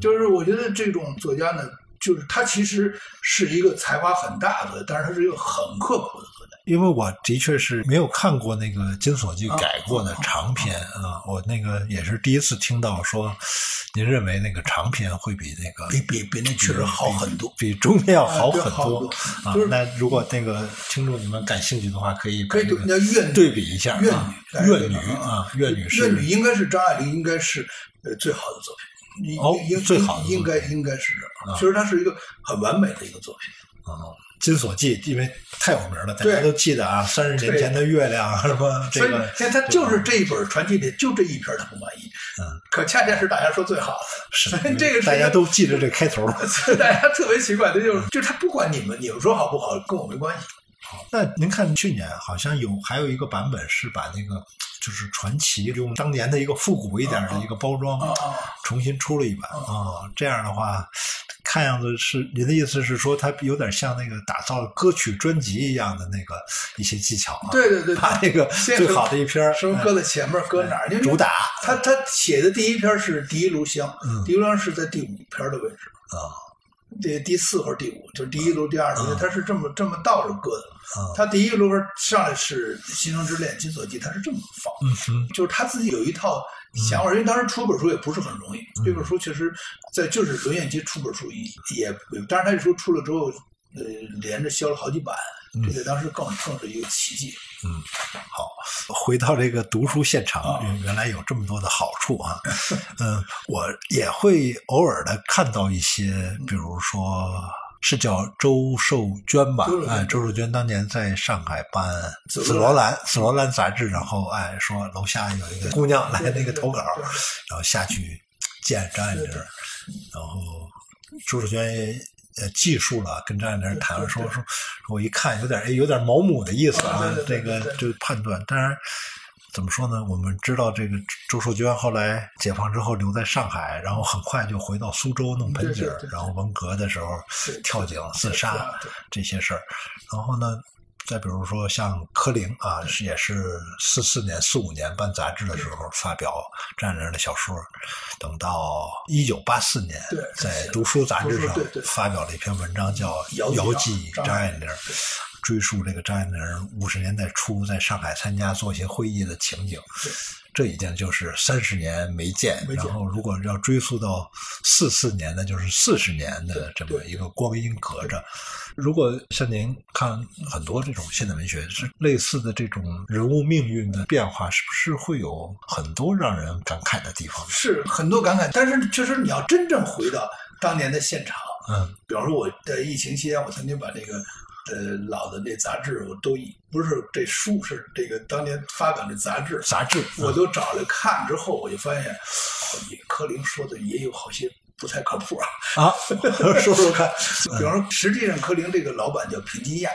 就是我觉得这种作家呢，就是他其实是一个才华很大的，但是他是一个很刻苦的作家。
因为我的确是没有看过那个金锁记改过的长篇啊，我那个也是第一次听到说，您认为那个长篇会比那个
比比比那确实好很多。
比中篇要好很多啊。那如果那个听众你们感兴趣的话，可以
那怨女
对比一下啊
怨女哎
怨女啊，怨女是
怨女应该是张爱玲应该是呃最好的作品，应
哦
应
最好的
应该应该是这
啊
样。其实它是一个很完美的一个作品。
啊。金锁记，因为太有名了，大家都记得啊，三十年前的月亮啊，什么这
所以
个，
现在他就是这一本传记里就这一篇他不满意，
嗯，
可恰恰是大家说最好的，
是
所以这个
大家都记着这开头。
大家特别奇怪，这就是就他不管你们你们说好不好，跟我没关系。
那您看去年好像有还有一个版本是把那个就是传奇用当年的一个复古一点的一个包装重新出了一版啊，这样的话看样子是您的意思是说，它有点像那个打造歌曲专辑一样的那个一些技巧啊。
对对对，
把那个最好的一篇儿
什么搁在前面，搁哪儿？因为
主打
他他写的第一篇是《第一炉香》，
嗯
第一炉香是在第五篇的位置，
啊
这第四或者第五，就是第一炉、第二炉，
嗯
它是这么这么倒着搁的。
啊
他第一炉上来是《新生之恋》《金锁记》，他是这么放，
嗯
就是他自己有一套想法。因为当时出本书也不是很容易，
嗯
这本书确实在就是轮眼机出本书也也，当然他这书出了之后，呃，连着销了好几版，
嗯
这个当时更更是一个奇迹。
嗯好，回到这个读书现场，
啊
原原来有这么多的好处啊。嗯，我也会偶尔的看到一些，比如说。是叫周寿娟吧哎，周寿娟当年在上海办《
紫
紫罗兰》《紫罗兰》杂志，然后哎说楼下有一个姑娘来那个投稿，然后下去见张爱玲，然后周寿娟也呃技术了，跟张爱玲谈说说，说我一看有点哎有点毛姆的意思啊这个就判断。当然，怎么说呢？我们知道这个周寿娟后来解放之后留在上海，然后很快就回到苏州弄盆景然后文革的时候跳井自杀这些事儿。然后呢，再比如说像柯林啊，是也是四四年、四五年办杂志的时候发表张爱玲的小说，等到一九八四年，在《读书》杂志上发表了一篇文章，叫
遥《
遥
记
记
张
张爱玲追溯这个张爱玲五十年代初在上海参加作协会议的情景。这已经就是三十年没见，
没见
然后如果要追溯到四四年，那就是四十年的这么一个光阴隔着。如果像您看很多这种现代文学，是类似的这种人物命运的变化，是不是会有很多让人感慨的地方？
是很多感慨，但是确实你要真正回到当年的现场，
嗯
比方说我在疫情期间，我曾经把这个呃老的那杂志我都以不是这书是这个当年发表的杂志，
杂志
我都找来看之后，我就发现，柯林说的也有好些不太靠谱啊。
啊，说说看，
比方说，实际上柯林这个老板叫平基亚，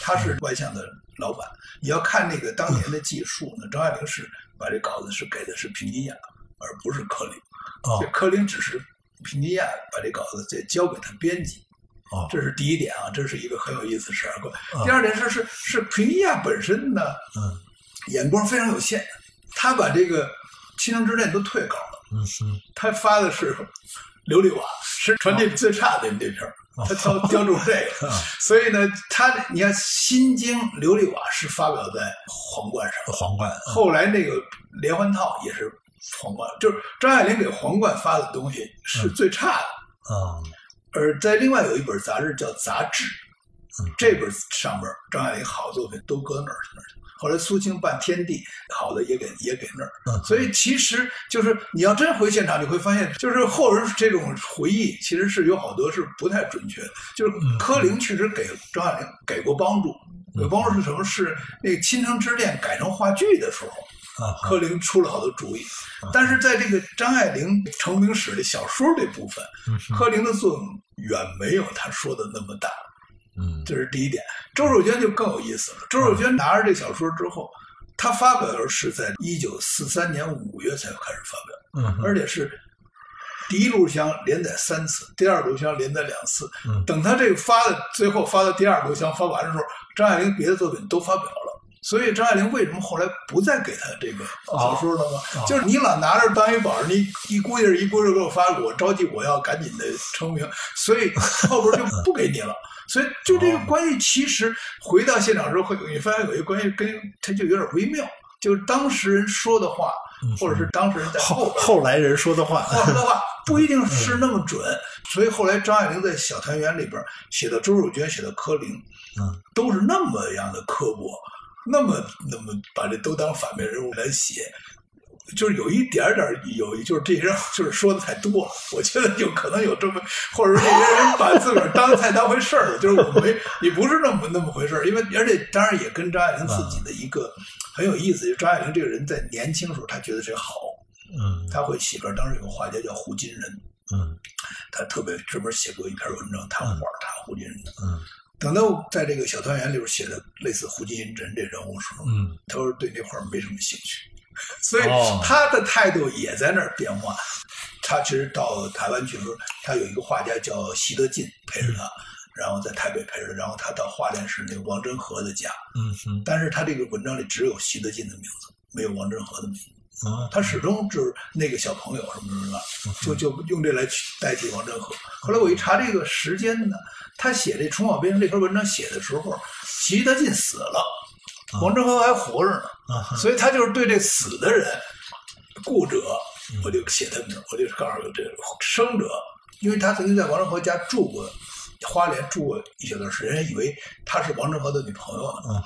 他是外向的老板。你要看那个当年的技术呢，张爱玲是把这稿子是给的是平基亚，而不是柯林。
哦
这柯林只是平基亚把这稿子再交给他编辑，
哦
这是第一点啊，这是一个很有意思的事儿。
嗯
第二点是是是平基亚本身呢，
嗯
眼光非常有限，他把这个《倾城之恋》都退稿了。
嗯哼，
他发的是琉璃瓦，是传递最差的那篇儿，他挑挑中这个，
啊
所以呢，他你看《心经》琉璃瓦是发表在皇冠上，
皇冠，嗯。
后来那个连环套也是皇冠，就是张爱玲给皇冠发的东西是最差的，
啊
而在另外有一本杂志叫《杂志》，
嗯
这本上边张爱玲好作品都搁那儿去了。后来苏青办《天地》，好的也给也给那儿。
嗯
所以其实就是你要真回现场，你会发现，就是后人这种回忆，其实是有好多是不太准确的。就是
嗯
柯林确实给张爱玲给过帮助，给帮助是什么？是那个《倾城之恋》改成话剧的时候，
啊
柯林出了好多主意。但是在这个张爱玲成名史的小说这部分，
嗯
柯林的作用远没有他说的那么大。
嗯
这是第一点。周守娟就更有意思了。周守娟拿着这小说之后，她发表是在一九四三年五月才开始发表，
嗯
而且是第一炉香连载三次，第二炉香连载两次。
嗯
等她这个发的最后发到第二炉香发完的时候，张爱玲别的作品都发表了。所以张爱玲为什么后来不再给他这个小说了吗？
哦
就是你老拿着当一宝，你一估计是一估计给我发，我着急我要赶紧的成名，所以后边就不给你了。所以就这个关系，其实回到现场之后，会你发现有一个关系跟他就有点微妙，就是当事人说的话，或者是当事人在后
后后来人说的话，
后来的话 不一定是那么准，所以后来张爱玲在《小团圆》里边写的周汝娟，写的柯林，
嗯，
都是那么样的刻薄，那么那么把这都当反面人物来写，就是有一点点有，就是这些人就是说的太多了，我觉得有可能有这么，或者说这些人把自个儿当太当回事儿了，就是我没你不是那么那么回事儿，因为而且当然也跟张爱玲自己的一个很有意思，就张爱玲这个人在年轻时候她觉得这好。
嗯
他会写歌，当时有个画家叫胡金仁，
嗯
他特别专门写过一篇文章谈画，谈胡金仁的。
嗯
等到在这个小团圆里边写的类似胡金人这人物的时候，
嗯
他说对那画没什么兴趣，所以
哦
他的态度也在那儿变化。他其实到台湾去的时候，他有一个画家叫习德进陪着他，然后在台北陪着，然后他到花莲是那个王真和的家，
嗯哼，
但是他这个文章里只有习德进的名字，没有王真和的名字。
啊，
他始终就是那个小朋友什么什么
嗯
的，就就用这来代替王振和。后来我一查这个时间呢，他写这《重宝边城》这篇文章写的时候，习德进死了，王振和还活着呢，所以他就是对这死的人，故者，我就写他名，我就告诉这生者，因为他曾经在王振和家住过，花莲住过一小段时间，人以为他是王振和的女朋友呢。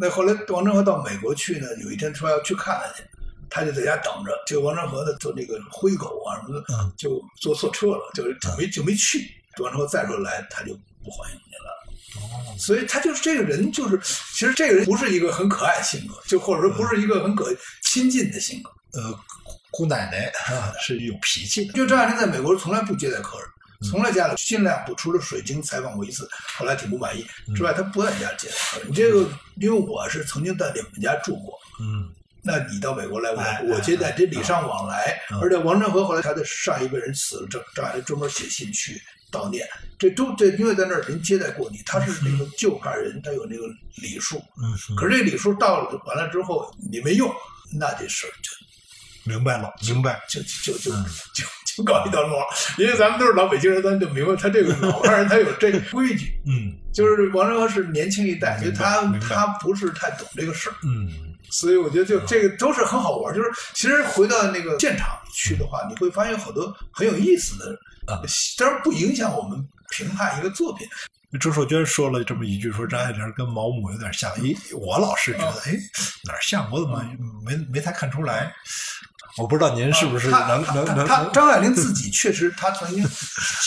那后来王振和到美国去呢，有一天说要去看他去，他就在家等着。就王振和的，坐那个灰狗啊什么的，
嗯
就坐错车了，就就没就没去。王振和再说来，他就不欢迎你了。所以他就是这个人，就是其实这个人不是一个很可爱性格，就或者说不是一个很可亲近的性格。
呃，姑奶奶啊是有脾气的，
就张爱玲在美国从来不接待客人，从来家里尽量不，除了水晶采访过一次，后来挺不满意之外，他不在家接待客人。你这个，因为我是曾经在你们家住过，
嗯
那你到美国来，
哎
我我接待，这礼尚往来
嗯。
而且王振和后来他的上一辈人死了，张张爱玲专门写信去悼念，这都这因为在那儿人接待过你，他是那个旧汉人，他有那个礼数。
嗯，
可是这礼数到了完了之后你没用，那这事儿就
明白了，明白，
就就就
嗯
就就告一段落了。因为咱们都是老北京人，咱就明白他这个老汉人他有这规矩。
嗯
就是王振和是年轻一代，所以他他不是太懂这个事儿。
嗯
所以我觉得就这个都是很好玩，就是其实回到那个现场去的话，你会发现有好多很有意思的
啊，
当然不影响我们评判一个作品。
周寿娟说了这么一句，说张爱玲跟毛姆有点像。咦，我老是觉得，哎，哪儿像？我怎么没没太看出来？我不知道您是不是能能能
他
能
张爱玲自己确实，她曾经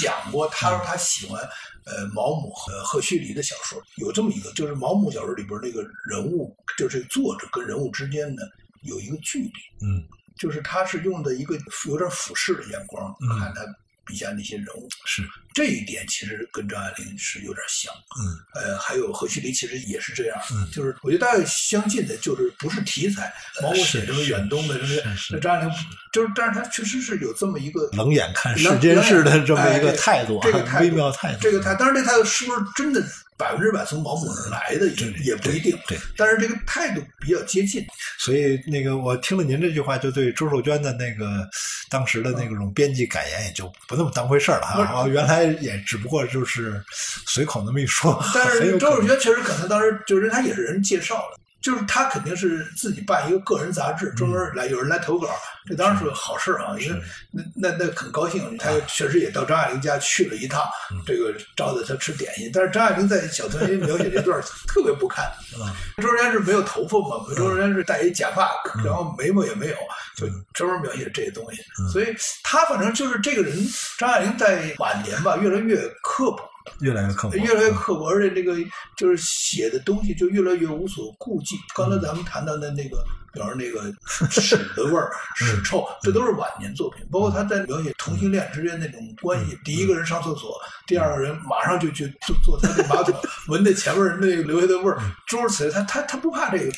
讲过，她说她喜欢呃毛姆和赫胥黎的小说，有这么一个，就是毛姆小说里边那个人物，就是作者跟人物之间呢有一个距离，
嗯。
就是他是用的一个有点俯视的眼光
嗯。
看他笔下那些人物，
是
这一点其实跟张爱玲是有点像。
嗯
呃，还有何旭黎其实也是这样，
嗯
就是我觉得大家相近的，就是不是题材，毛姆写什么远东的什么，
是是
那张爱玲就是，但是他确实是有这么一个
冷眼看世间事的这么一个态度啊，
这个
微妙态度。
这个态，当然这态度是不是真的百分之百从毛姆那来的也也不一定，
对，
但是这个态度比较接近。
所以那个我听了您这句话，就对周寿娟的那个当时的那种编辑感言也就不那么当回事儿了
不是
哈。哦，原来也只不过就是随口那么一说，
但 是周寿娟确实可能当时就是他也是人介绍的，就是他肯定是自己办一个个人杂志，专门来有人来投稿，这当然是个好事啊，因为那那那很高兴，他确实也到张爱玲家去了一趟，这个招待他吃点心，但是张爱玲在小团圆描写这段 特别不堪，
嗯。
周守娟是没有头发嘛，周守娟是戴一假发，然后眉毛也没有，就专门描写这些东西，所以他反正就是这个人，张爱玲在晚年吧，越来越刻薄。
越来越刻薄，
越来越刻薄，而且这个就是写的东西就越来越无所顾忌。刚才咱们谈到的那个，比方说那个屎的味儿、屎臭，这都是晚年作品。包括他在描写同性恋之间那种关系，第一个人上厕所，第二个人马上就去坐坐他的马桶，闻那前面那个留下的味儿，诸如此类。他他他不怕这个。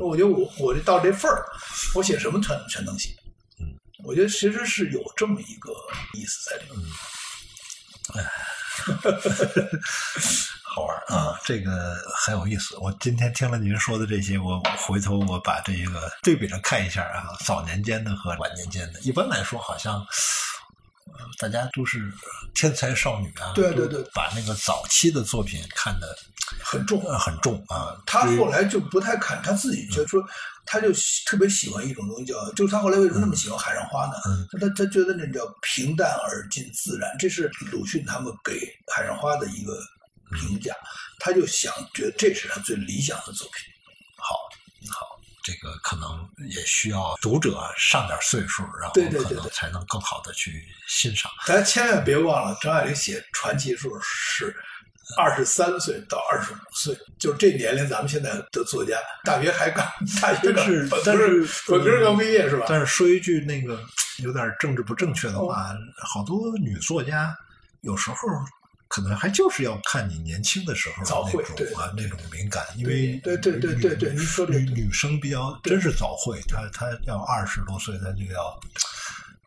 我觉得我我这到这份儿，我写什么全全能写。我觉得其实是有这么一个意思在里面。
好玩啊，这个很有意思。我今天听了您说的这些，我回头我把这个对比着看一下啊，早年间的和晚年间的。一般来说，好像、大家都是天才少女啊，
对对对
把那个早期的作品看得
很重
呃很重啊。
他后来就不太看，他自己就说，他就特别喜欢一种东西叫，就是他后来为什么那么喜欢海上花呢？
嗯
他他觉得那叫平淡而近自然，这是鲁迅他们给海上花的一个评价。他就想觉得这是他最理想的作品。
这个可能也需要读者上点岁数，然后可能
对对对对
才能更好的去欣赏。
咱千万别忘了，张爱玲写传奇时候是二十三岁到二十五岁，就是这年龄，咱们现在的作家，大学还刚 大学
是
本科
但是
本科刚毕业是吧？
但是说一句那个有点政治不正确的话，好多女作家有时候可能还就是要看你年轻的时候
早
那种啊那种敏感，因为
对对对对对
女
您说这
女女生比较真是早会，她她要二十多岁，她就要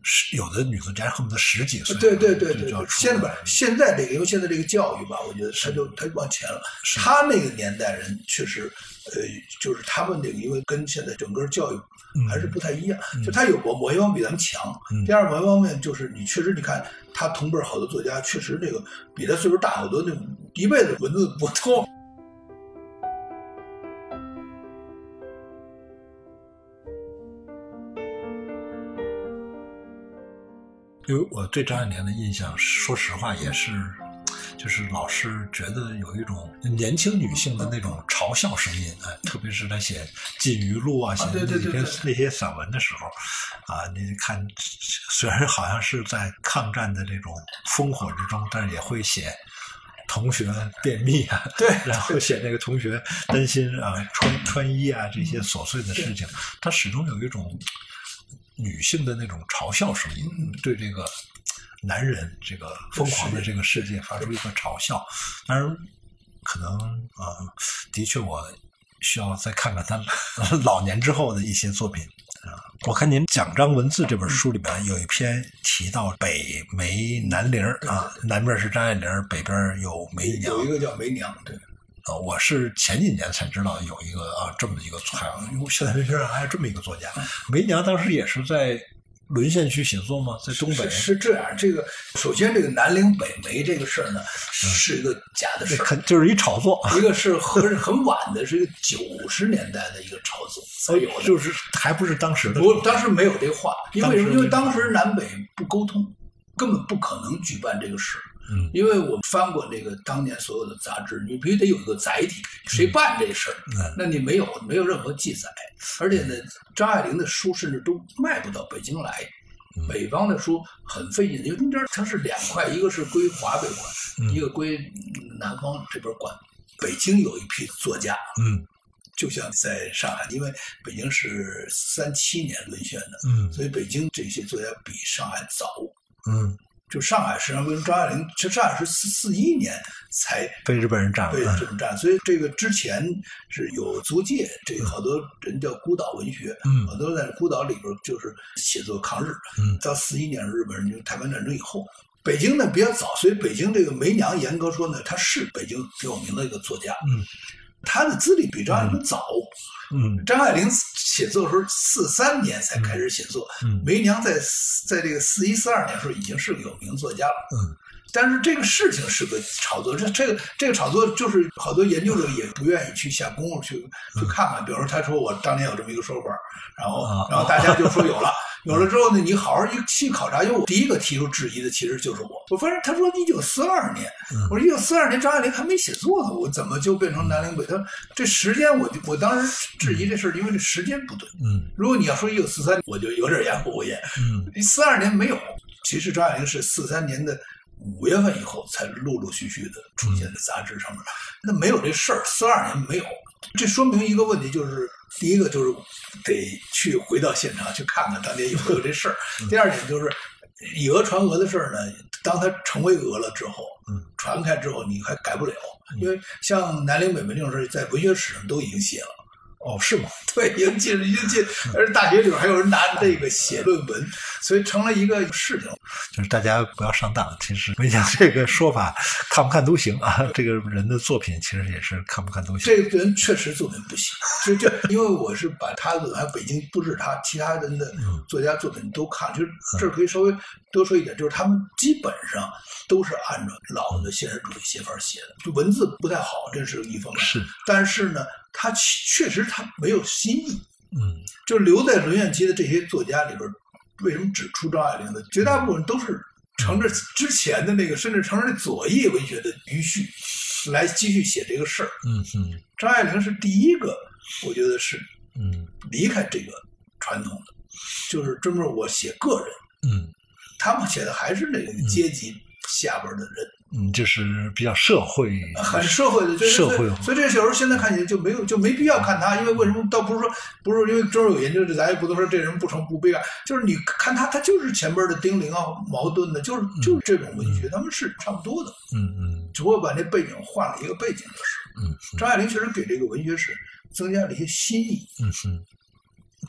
十有的女的家恨不得十几岁，
对对对
就
对对，
就要出
现在不是现在这个，因为现在这个教育吧，我觉得他就他往前了。他那个年代人确实，呃，就是他们那个，因为跟现在整个教育还是不太一样，就他有某某一方面比咱们强。
嗯
第二某一方面就是你确实你看他同辈儿好多作家，确实这个比他岁数大好多，那一辈子文字不多。
因为我对张爱玲的印象，说实话也是，就是老是觉得有一种年轻女性的那种嘲笑声音，哎，特别是她写《禁渔录》啊，写那几篇
对对对。
那些散文的时候，啊，你看，虽然好像是在抗战的这种烽火之中，但是也会写。同学便秘啊，
对
然后写那个同学担心啊穿穿衣啊这些琐碎的事情，他始终有一种女性的那种嘲笑声音，对这个男人这个疯狂的这个世界发出一个嘲笑。当然，可能啊、呃的确我需要再看看他老年之后的一些作品。啊，我看您《奖章文字》这本书里面有一篇提到北梅南陵啊，南边是张爱玲，北边有梅娘。
有一个叫梅娘，对，
啊，我是前几年才知道有一个啊这么一个作家，哟，现在文学上还有这么一个作家。梅娘当时也是在沦陷区写作吗？在东北
是？是这样。这个首先，这个南陵北梅这个事儿呢，是一个假的事
就是一炒作，
一个是很很晚的，是一个九十年代的一个炒作才有的。
就是还不是当时的。
不，当时没有这话，因为什么？因为当时南北不沟通，根本不可能举办这个事。
嗯
因为我翻过那个当年所有的杂志，你必须得有一个载体，谁办这事儿？
嗯
那你没有没有任何记载，而且呢，张爱玲的书甚至都卖不到北京来。
嗯
北方的书很费劲，因为中间它是两块，一个是归华北管，
嗯
一个归南方这边管。北京有一批作家，
嗯
就像在上海，因为北京是三七年沦陷的，
嗯
所以北京这些作家比上海早。
嗯，
就上海实际上为什么张爱玲，其实上海是四四一年才
被日本人占
被
了。
这种占，所以这个之前是有租界，这个好多人叫孤岛文学，
嗯
好多人在孤岛里边就是写作抗日。
嗯
到四一年日本人就台湾战争以后，北京呢比较早，所以北京这个梅娘严格说呢，她是北京挺有名的一个作家。
嗯，
她的资历比张爱玲早。
嗯
张爱玲写作的时候，四三年才开始写作。
嗯
梅娘在在这个四一四二年的时候已经是个有名作家了。
嗯，
但是这个事情是个炒作，这这个这个炒作就是好多研究者也不愿意去下功夫去去看看。比如说，他说我当年有这么一个说法，然后
啊
然后大家就说有了。有了之后呢，你好好一去考察，因为我第一个提出质疑的其实就是我。我发现他说一九四二年，
嗯
我说一九四二年张爱玲还没写作呢，我怎么就变成南陵北？他说这时间我就我当时质疑这事儿，因为这时间不对。
嗯
如果你要说一九四三，我就有点言不讳言。
嗯
四二年没有，其实张爱玲是四三年的五月份以后才陆陆续续的出现在杂志上面，那没有这事儿，四二年没有，这说明一个问题，就是第一个就是得去回到现场去看看当年有没有这事儿，第二点就是以讹传讹的事儿呢，当它成为讹了之后，
嗯，
传开之后你还改不了，因为像南陵北门这种事儿，在文学史上都已经写了。
哦，是吗？
对，已经进，已经进，而且大学里边还有人拿这个写论文，所以成了一个事情。
就是大家不要上当。其实，我讲这个说法看不看都行啊。这个人的作品其实也是看不看都行。
这个人确实作品不行，就就因为我是把他的还有北京不是他其他人的作家作品都看，就是这儿可以稍微多说一点，就是他们基本上都是按照老的现实主义写法写的，就文字不太好，这是一方面。
是，
但是呢，他确实他没有新意。
嗯
就留在沦陷期的这些作家里边，为什么只出张爱玲的？绝大部分都是乘着之前的那个，甚至乘着左翼文学的余绪，来继续写这个事儿。
嗯嗯
张爱玲是第一个，我觉得是
嗯
离开这个传统的，就是专门我写个人，
嗯
他们写的还是那个阶级下边的人。
嗯，就是比较社会，
很社会的，就是
社会
所以这小说现在看起来就没有就没必要看他，因为为什么？倒不是说不是因为专门有研究，咱也不能说这人不成不悲啊，就是你看他，他就是前边的丁玲啊、矛盾的，就是就是这种文学，他们是差不多的，
嗯嗯
只不过把那背景换了一个背景就是。
嗯
张爱玲确实给这个文学史增加了一些新意。
嗯嗯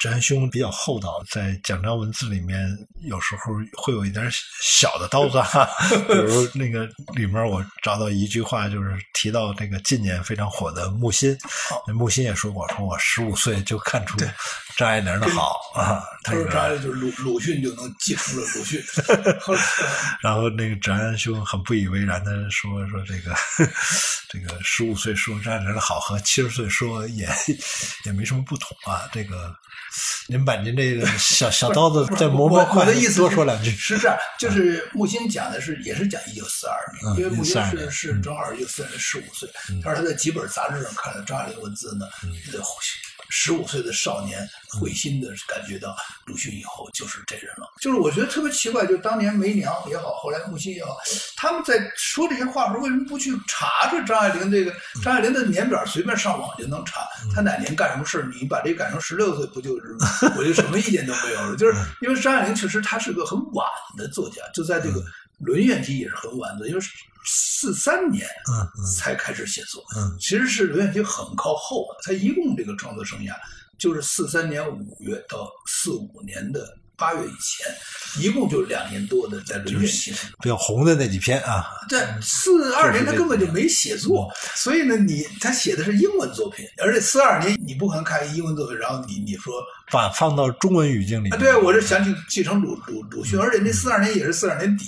张兄比较厚道，在奖章文字里面有时候会有一点小的刀子哈，比如那个里面我找到一句话，就是提到这个近年非常火的木心，木心也说过，说我十五岁就看出张爱玲的好 啊，
他说张就是鲁鲁迅就能记住了鲁迅，
然后那个张安兄很不以为然的说说这个这个十五岁说张爱玲的好和七十岁说也也没什么不同啊，这个。您把您这个小小刀子再磨磨快，
我的意思
多说两句。
是这样，就是木心讲的是也是讲一九四二年，因为木心是是正好一九四二年十五岁，他说他在几本杂志上看了张爱玲文字呢，十五岁的少年会心的感觉到鲁迅以后就是这人了。就是我觉得特别奇怪，就当年梅娘也好，后来木心也好，他们在说这些话的时候，为什么不去查查张爱玲这个张爱玲的年表？随便上网就能查，她哪年干什么事你把这改成十六岁，不就是我就什么意见都没有了？就是因为张爱玲确实她是个很晚的作家，就在这个沦怨期也是很晚的，因为。四三年，嗯，才开始写作，
嗯，
其实是刘彦清很靠后的，他一共这个创作生涯就是四三年五月到四五年的。八月以前，一共就两年多的在轮写，
比较红的那几篇啊。
对，四二年他根本就没写作，所以呢，你他写的是英文作品，而且四二年你不可能看英文作品，然后你你说
把放到中文语境里。
对，我是想起继承鲁鲁鲁迅，而且那四二年也是四二年底，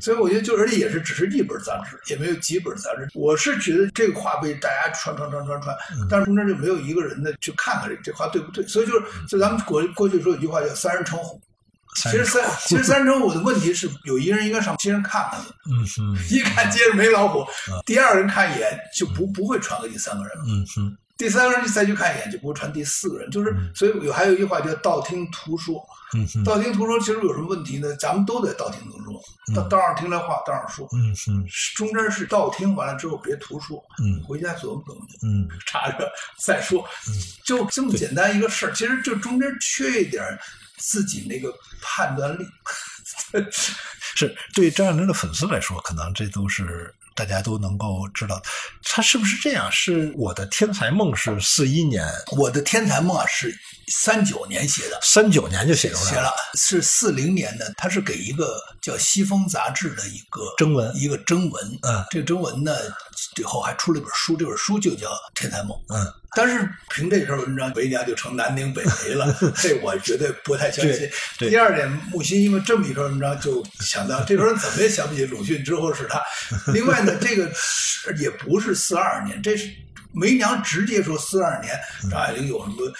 所以我觉得就而且也是只是一本杂志，也没有几本杂志。我是觉得这个话被大家传传传传传，但是中间就没有一个人呢去看看这这话对不对，所以就是就咱们国过去说有句话叫三人成虎。其实三其实三成五的问题是有一个人应该上亲人看看的，
嗯哼，
一看接着没老虎，第二个人看一眼就不不会传给第三个人了，
嗯哼，
第三个人再去看一眼就不会传第四个人，就是所以有还有一句话叫道听途说，
嗯哼，
道听途说其实有什么问题呢？咱们都得道听途说，道道上听来话道上说，
嗯哼，
中间是道听完了之后别途说，
嗯，
回家琢磨琢磨，
嗯，
查着再说，就这么简单一个事儿，其实就中间缺一点。自己那个判断力，
是对张爱玲的粉丝来说，可能这都是大家都能够知道。他是不是这样？是我的天才梦是四一年，
我的天才梦啊是三九年写的，
三九年就写出来了
写了，是四零年的。他是给一个叫《西风》杂志的一个
征文，
一个征文。
嗯，
这个征文呢，最后还出了一本书，这本书就叫《天才梦》。
嗯。
但是凭这篇文章，为娘就成南宁北梅了，这我绝对不太相信。第二点，木心因为这么一篇文章就想到，这篇人怎么也想不起鲁迅之后是他。另外呢，这个也不是四二年，这是梅娘直接说四二年张爱玲有什么。《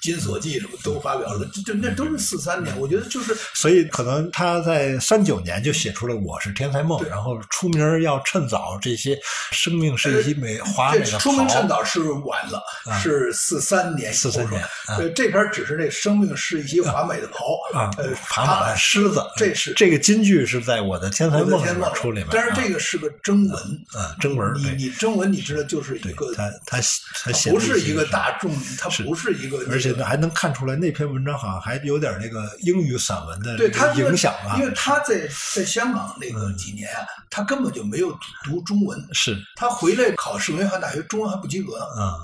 金锁记》什么都发表了，这这那都是四三年，我觉得就是，
所以可能他在三九年就写出了《我是天才梦》，然后出名要趁早，这些生命是一美华美的
出名趁早是晚了，是四三年，
四三年。
对，这篇只是那生命是一袭华美的袍
啊，
呃，
爬马的狮子，
这是
这个金句是在我的天才梦里面出里面，
但是这个是个征文
啊，征文。
你你征文，你知道就是一个
他他他写
不是一个大众，他不是一个，
而且还能看出来那篇文章好像还有点那个英语散文的影响啊，
因为他在在香港那个几年啊，他根本就没有读中文，
是。
他回来考试文化大学，中文还不及格呢。
啊，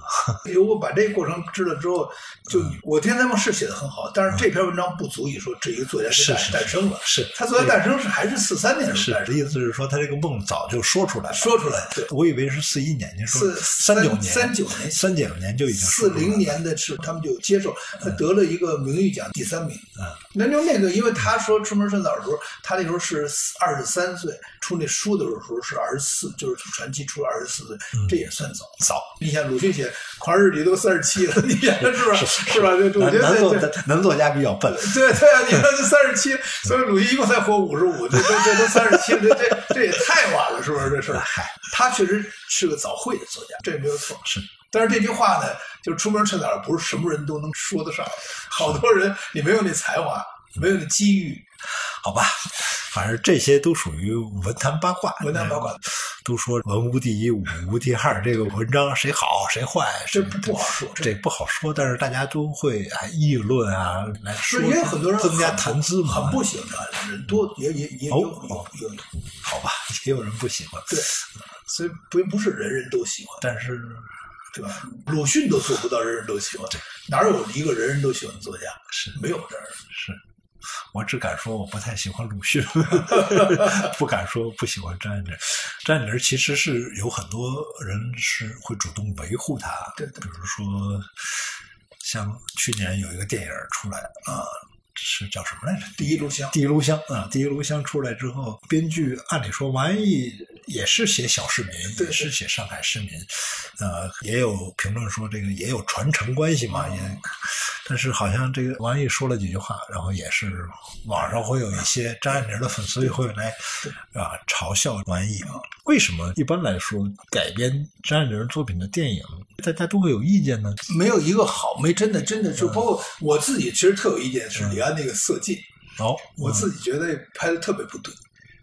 如果把这个过程知道之后，就我天才梦是写的很好，但是这篇文章不足以说这一个作家
是
诞生了，
是。
他作家诞生是还是四三年
是的意思是说他这个梦早就说出来了，
说出来，对，
我以为是四一年，您说
三
九年，
三九
年，三九年就已经
四零年的是他们就接受他得了一个名誉奖第三名，
啊，
那就那个，因为他说出门顺早的时候，他那时候是二十三岁，出那书的时候是二十四，就是传奇出了二十四岁，这也算早
早。
你像鲁迅写《狂日记》都三十七了，你想是吧？是吧？我觉得
男作能作家比较笨。
对对啊，你看这三十七，所以鲁迅一共才活五十五，这这这都三十七，这这这也太晚了，是不是？这事
嗨，
他确实是个早会的作家，这也没有错。
是。
但是这句话呢，就出门趁早，不是什么人都能说得上。好多人，你没有那才华，没有那机遇，
好吧？反正这些都属于文坛八卦。
文坛八卦
都说文无第一，武无第二。这个文章 谁好谁坏，
这不不好说，
这不好说。但是大家都会啊议论啊来说，
因为很多人
增加谈资嘛。
很不喜欢人多，也也也有有有，
好吧？也有人不喜欢。
对，所以不不是人人都喜欢，
但是。
对吧？鲁迅都做不到人人都喜欢，哪有一个人人都喜欢的作家？
是
没有的。
是，我只敢说我不太喜欢鲁迅，不敢说不喜欢张爱玲。张爱玲其实是有很多人是会主动维护她，
对对
比如说像去年有一个电影出来啊。是叫什么来着？
第一炉香，
第一炉香啊！第一炉香出来之后，编剧按理说王安忆也是写小市民，也是写上海市民，呃，也有评论说这个也有传承关系嘛，也。但是好像这个王安忆说了几句话，然后也是网上会有一些张爱玲的粉丝会来啊嘲笑王安忆啊。为什么一般来说改编张爱玲作品的电影，大家都会有意见呢？
没有一个好，没真的真的就包括我自己，其实特有意见是李安那个《色戒》，
哦，
我自己觉得拍的特别不对，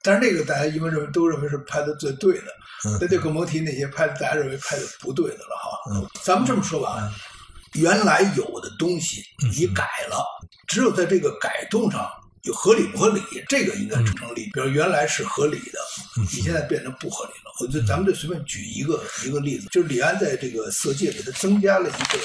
但是那个大家一般认为都认为是拍的最对的，那这个蒙提那些拍的大家认为拍的不对的了哈。咱们这么说吧，原来有的东西你改了，只有在这个改动上有合理不合理，这个应该成立。比如原来是合理的，你现在变成不合理了。我就咱们就随便举一个一个例子，就是李安在这个《色戒》里，他增加了一个，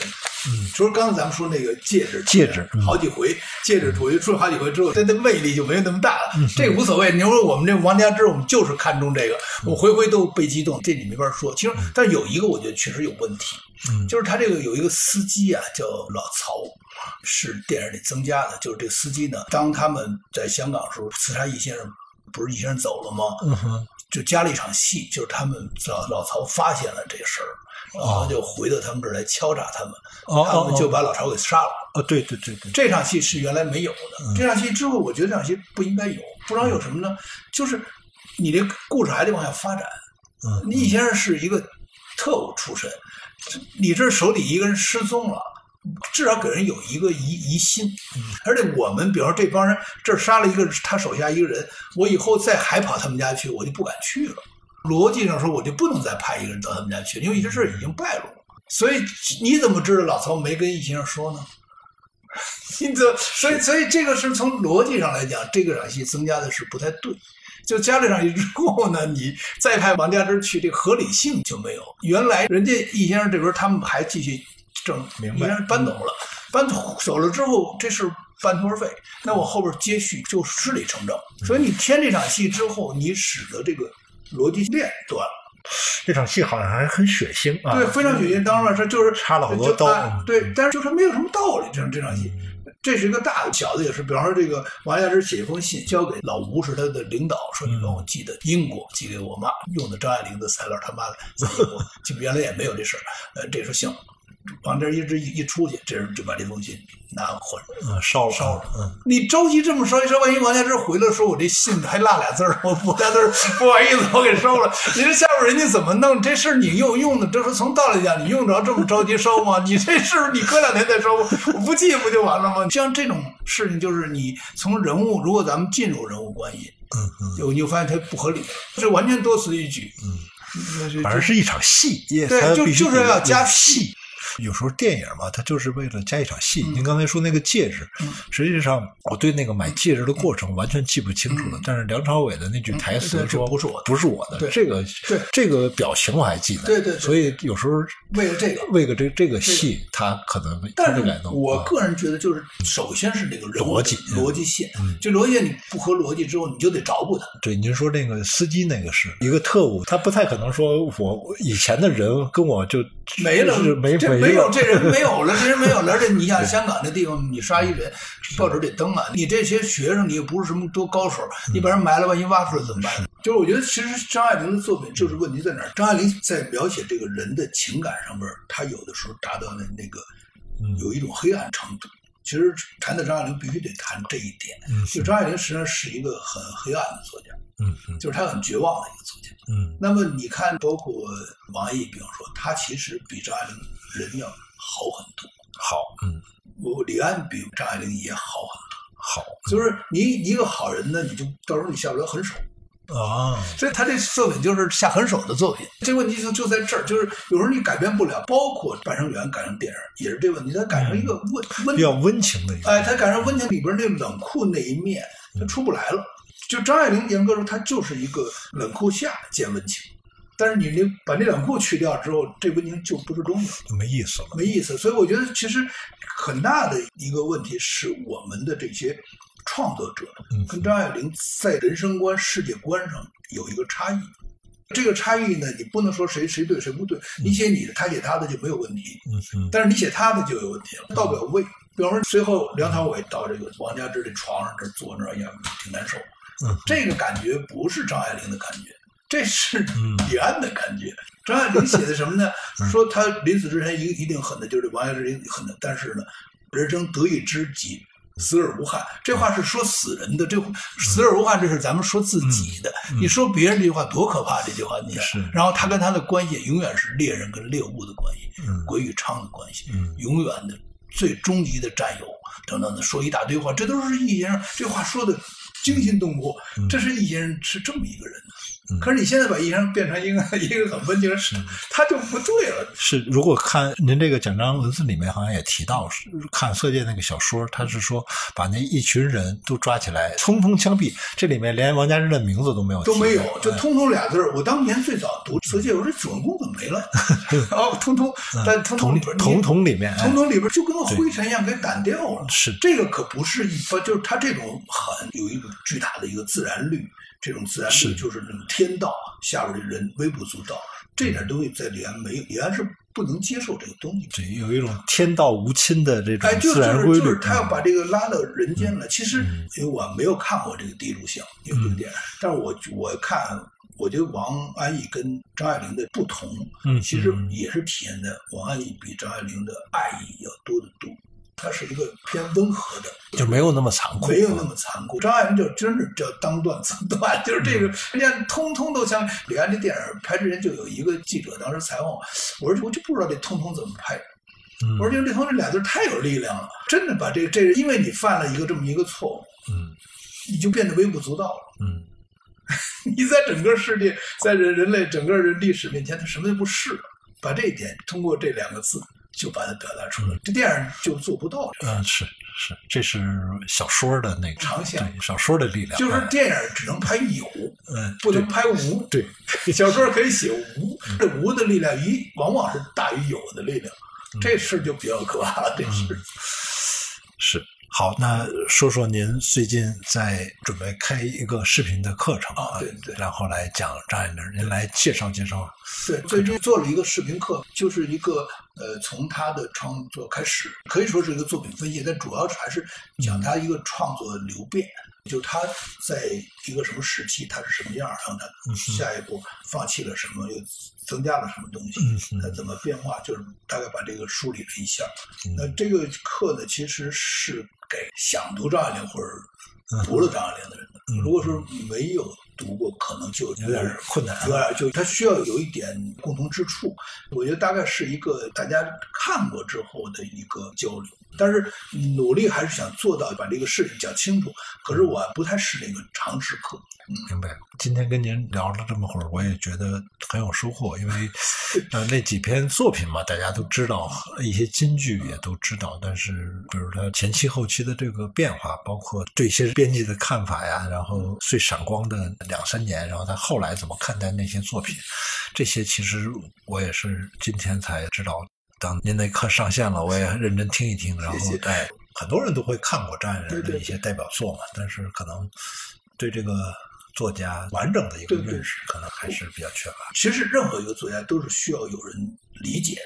嗯，说刚才咱们说那个戒指，
戒指
好几回，戒指出出了好几回之后，它的魅力就没有那么大了。这个无所谓。你说我们这王家之，我们就是看中这个，我回回都被激动，这你没法说。其实，但是有一个我觉得确实有问题，就是他这个有一个司机啊，叫老曹。是电影里增加的，就是这个司机呢，当他们在香港时候刺杀易先生，不是易先生走了吗？
嗯哼，
就加了一场戏，就是他们老老曹发现了这事儿，然后就回到他们这儿来敲诈他们，
哦
他们就把老曹给杀了。
哦，对对对对，
这场戏是原来没有的，这场戏之后，我觉得这场戏不应该有，不知道有什么呢？就是你这故事还得往下发展。
嗯，
你以前是一个特务出身，你这手里一个人失踪了。至少给人有一个疑疑心，而且我们比方说这帮人这儿杀了一个他手下一个人，我以后再还跑他们家去，我就不敢去了。逻辑上说，我就不能再派一个人到他们家去，因为这事儿已经败露了。所以你怎么知道老曹没跟易先生说呢？你这所以所以这个是从逻辑上来讲，这个场戏增加的是不太对。就加了场戏之后呢，你再派王家之去，这个合理性就没有。原来人家易先生这边他们还继续。正
明白，
搬走了，搬走走了之后，这事半途而废。那我后边接续就顺理成章。所以你添这场戏之后，你使得这个逻辑链断了。
这场戏好像还很血腥啊，
对，非常血腥。当然了，这就是
插了好多刀。
对，但是就是没有什么道理。这这场戏，这是一个大的，小的也是。比方说，这个王亚之写一封信交给老吴，是他的领导，说你帮我寄的英国，寄给我妈，用的张爱玲的材料，他妈的就原来也没有这事儿。呃，这说行。往这一直一一出去，这人就把这封信拿火
嗯烧了
烧了。
嗯，
你着急这么烧一烧，万一王家之回来说我这信还落俩字儿，我不俩字儿，不好意思，我给烧了。你这下边人家怎么弄？这事你又用的，这是从道理讲，你用着这么着急烧吗？你这事你隔两天再烧，我不记不就完了吗？像这种事情，就是你从人物，如果咱们进入人物关系，
嗯嗯，
就你就发现它不合理，这完全多此一举。
嗯，反正是一场戏，
对，就就是要加戏。
有时候电影嘛，它就是为了加一场戏。您刚才说那个戒指，实际上我对那个买戒指的过程完全记不清楚了。但是梁朝伟的那句台词说：“
不是我，
不是我的。”这个
对
这个表情我还记得。
对对。
所以有时候
为了这个，
为了这这个戏，他可能
但是
改动。
我个人觉得，就是首先是这个
逻辑
逻辑线，就逻辑你不合逻辑之后，你就得找补它。
对，您说那个司机那个是一个特务，他不太可能说我以前的人跟我就
没了，
没
没有这人没。有了，这人没有了。而且你像香港那地方，你杀一人，报纸得登啊。你这些学生，你又不是什么多高手，你把人埋了，万一挖出来怎么办？就是我觉得，其实张爱玲的作品就是问题在哪儿？张爱玲在描写这个人的情感上面，她有的时候达到了那个有一种黑暗程度。其实谈到张爱玲，必须得谈这一点。就张爱玲实际上是一个很黑暗的作家，
嗯，
就是她很绝望的一个作家。
嗯，
那么你看，包括王毅，比方说，他其实比张爱玲人要。好很多，
好，嗯，
我李安比张爱玲也好很多，
好，
就是你一个好人呢，你就到时候你下不了狠手
啊，
所以他这作品就是下狠手的作品。这个问题就就在这儿，就是有时候你改变不了，包括《半生缘》改成电影也是这个问题，他改成一个温温
比较温情的一个，
哎，他改成温情里边那冷酷那一面，他出不来了。就张爱玲严格说，她就是一个冷酷下见温情。但是你那把那两步去掉之后，这文明就不是东西了。
就没意思了。
没意思。所以我觉得其实很大的一个问题是我们的这些创作者
嗯
跟张爱玲在人生观、世界观上有一个差异。这个差异呢，你不能说谁谁对谁不对，你写你的，他写他的就没有问题，
嗯嗯
但是你写他的就有问题了，到不了位。比方说，随后梁朝伟到这个王家之的床上这坐那儿，哎呀，挺难受。
嗯，
这个感觉不是张爱玲的感觉，这是
嗯
李安的感觉。张爱玲写的什么呢？说他临死之前一一定恨的，就是王家之恨的，但是呢，人生得意知己。死而无憾，这话是说死人的。这死而无憾，这是咱们说自己的。你说别人这句话多可怕！这句话你
是
然后他跟他的关系永远是猎人跟猎物的关系，
嗯
鬼与娼的关系，
嗯
永远的最终极的战友等等的，说一大堆话，这都是易先生这话说的惊心动魄。这是易先生是这么一个人
嗯
可是你现在把易先生变成一个 一个很温情的人，他就不对了。
是，如果看您这个奖章文字里面好像也提到，是看《色戒》那个小说，他是说把那一群人都抓起来，通通枪毙。这里面连王家之的名字都没有提，
都没有，就
哎
通通俩字儿。我当年最早读《色戒》，我说这主人公怎么没了？哦，通通，但通通里边
通通里面，哎
统统里边就跟个灰尘一样给掸掉了。
是
这个可不是一般，就是他这种很有一种巨大的一个自然律，这种自然律
是
就是那种天道，下边的人微不足道。这点东西在李安没有，李安是不能接受这个东西。
对有一种天道无亲的这种自然规律。
是就是他要
嗯
把这个拉到人间了。其实因为我没有看过这个《第一录像》，因为这个电影，但是我我看，我觉得王安忆跟张爱玲的不同，
嗯
其实
嗯
也是体现在王安忆比张爱玲的爱意要多得多。她是一个偏温和的，
就没有那么残酷，
没有那么残酷。张爱玲就真是叫当断则断，就是这个，人家通通都像李安这电影拍之前就有一个记者当时采访我，我说我就不知道这通通怎么拍。
嗯
我说这通这俩字太有力量了，真的把这这，因为你犯了一个这么一个错误，
嗯
你就变得微不足道了。
嗯
你在整个世界，在人人类整个人历史面前，他什么都不是。把这一点通过这两个字就把它表达出来，这电影就做不到这个。
嗯，是是，这是小说的那个
长项
对小说的力量，
就是
哎
电影只能拍有，
嗯，
不能拍无。
对，
小说可以写无，这无的力量一往往是大于有的力量，这事就比较可怕了。这事
是好，那说说您最近在准备开一个视频的课程
啊对对
然后来讲张爱玲，您来介绍介绍。
对，最近做了一个视频课，就是一个呃，从他的创作开始，可以说是一个作品分析，但主要还是讲他一个创作流变，就是他在一个什么时期他是什么样，然后他下一步放弃了什么，又增加了什么东西，他怎么变化，就是大概把这个梳理了一下。
嗯
那这个课呢，其实是给想读张爱玲或者读了张爱玲的人的。
嗯
如果说没有读过，可能就
有点困难
有点就它需要有一点共同之处。我觉得大概是一个大家看过之后的一个交流，但是努力还是想做到把这个事情讲清楚。可是我不太是那个常识课，
明白。今天跟您聊了这么会儿，我也觉得很有收获，因为呃那几篇作品嘛，大家都知道，一些金句也都知道，但是比如他前期后期的这个变化，包括对一些编辑的看法呀，然后最闪光的两三年，然后他后来怎么看待那些作品，这些其实我也是今天才知道。当您那课上线了，我也认真听一听，然后哎，很多人都会看过张爱玲的一些代表作嘛，但是可能对这个作家完整的一个认识，可能还是比较缺乏。
其实任何一个作家都是需要有人理解。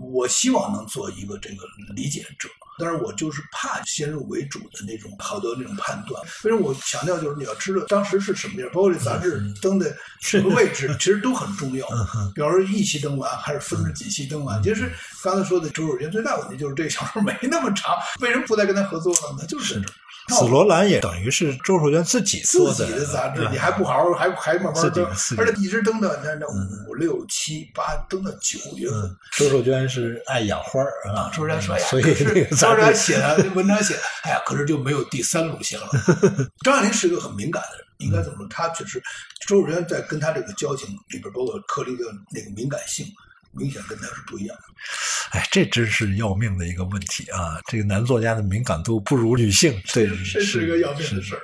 我希望能做一个这个理解者，但是我就是怕先入为主的那种好多那种判断。为什么我强调就是你要知道当时是什么样，包括这杂志登的什么位置，其实都很重要。比方说一期登完还是分着几期登完，其实刚才说的周守军最大问题就是这个小说没那么长，为什么不再跟他合作了呢？就是。
紫罗兰也等于是周守娟自己做
自己的杂志，
嗯
你还不好好，还还慢慢登而且一直登到那那五六七八，登到九月份。
嗯，周守娟是爱养花儿啊，
周人说：“哎呀，
所以
可是
那个杂志
然写的文章写，哎呀，可是就没有第三路线了。张爱玲是一个很敏感的人，应该怎么说？他确实，周守娟在跟他这个交情里边，包括课里的那个敏感性，明显跟他是不一样的。
哎，这真是要命的一个问题啊！这个男作家的敏感度不如女性，对，
这是一个要命的事儿。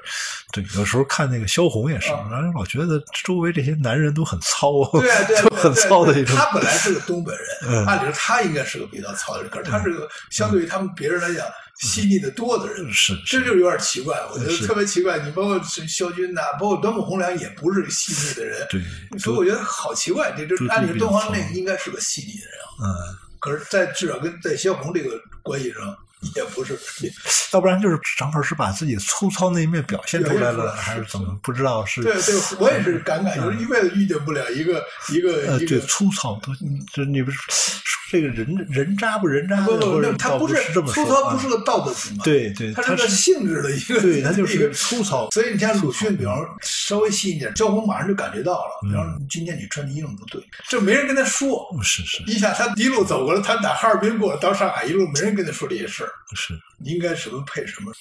对，有时候看那个萧红也是，
啊
然后老觉得周围这些男人都很糙，
对
就很糙的一种。
他本来是个东北人，
嗯
按理说他应该是个比较糙的人，可是他是个相对于他们别人来讲细腻的多的人。
是
这就有点奇怪，我觉得特别奇怪。你包括是萧军呐、包括端木蕻良也不是细腻的人，
对，
所以我觉得好奇怪。这这
就
按理说敦煌那个应该是个细腻的人啊，
嗯，
可是，在至少跟在萧红这个关系上 也不是。
要不然就是张老师把自己粗糙那一面表现出来了，还是怎么？不知道是
对对，我也是感慨，就是一辈子遇见不了一个一个
呃，对，
一个。
粗糙都，这你不是说这个人人渣不人渣的，
不不，他不
是这么
粗糙，不是个道德评判，
对对，
他
他
是个性质的一个，
对他就
一个
是粗糙。
所以你像鲁迅，比方稍微细一点，萧红马上就感觉到了。
嗯
比方说今天你穿的衣裳不对，这没人跟他说。
是是
你想他一路走过来，他打哈尔滨过来到上海，一路没人跟他说这些事儿。
是，
你应该什么配什么。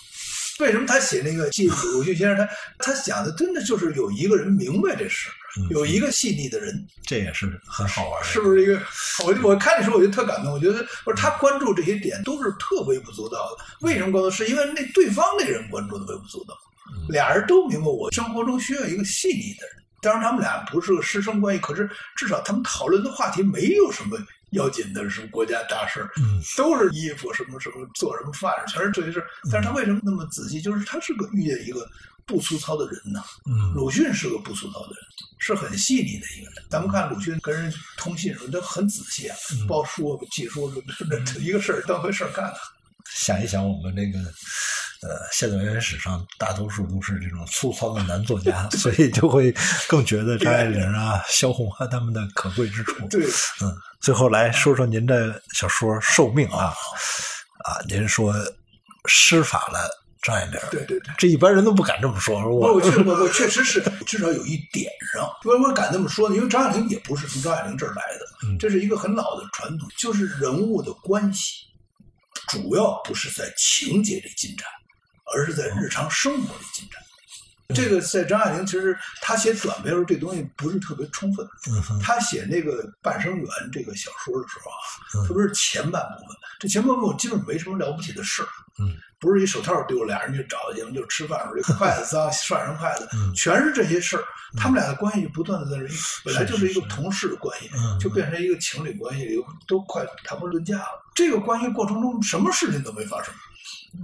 为什么他写那个记鲁迅先生，他他讲的真的就是有一个人明白这事，
嗯
有一个细腻的人，
这也是很好玩的，
是不是一个？我我看的时候我就特感动，我觉得不是他关注这些点都是特微不足道的。为什么关注？是因为那对方那人关注的微不足道，
嗯
俩人都明白我生活中需要一个细腻的人。当然，他们俩不是个师生关系，可是至少他们讨论的话题没有什么要紧的，什么国家大事，
嗯
都是衣服什么什么做什么饭，全是这些事。但是他为什么那么仔细？就是他是个遇见一个不粗糙的人呢。
嗯
鲁迅是个不粗糙的人，是很细腻的一个人。咱们看鲁迅跟人通信的时候，他很仔细啊，
嗯
报书、记书，这这一个事儿当回事儿干的。
想一想，我们这个呃现代文学史上大多数都是这种粗糙的男作家，所以就会更觉得张爱玲啊、萧红啊他们的可贵之处。
对，
嗯，最后来说说您的小说《寿命》啊啊，您说施法了张爱玲，
对对对。
这一般人都不敢这么说，
我
我
我确我我确实是至少有一点上，为什么敢这么说呢？因为张爱玲也不是从张爱玲这儿来的，
嗯
这是一个很老的传统，就是人物的关系，主要不是在情节里进展，而是在日常生活里进展。这个在张爱玲其实她写短篇的时候，这东西不是特别充分。她写那个《半生缘》这个小说的时候啊，
嗯
特别是前半部分，这前半部分基本没什么了不起的事儿。
嗯，
不是一手套丢，俩人去找去，就吃饭时候，这筷子脏，涮上筷子，
嗯
全是这些事儿。他们俩的关系就不断的在这，本来就是一个同事的关系
嗯，
就变成一个情侣关系，都快谈婚论嫁了。这个关系过程中，什么事情都没发生，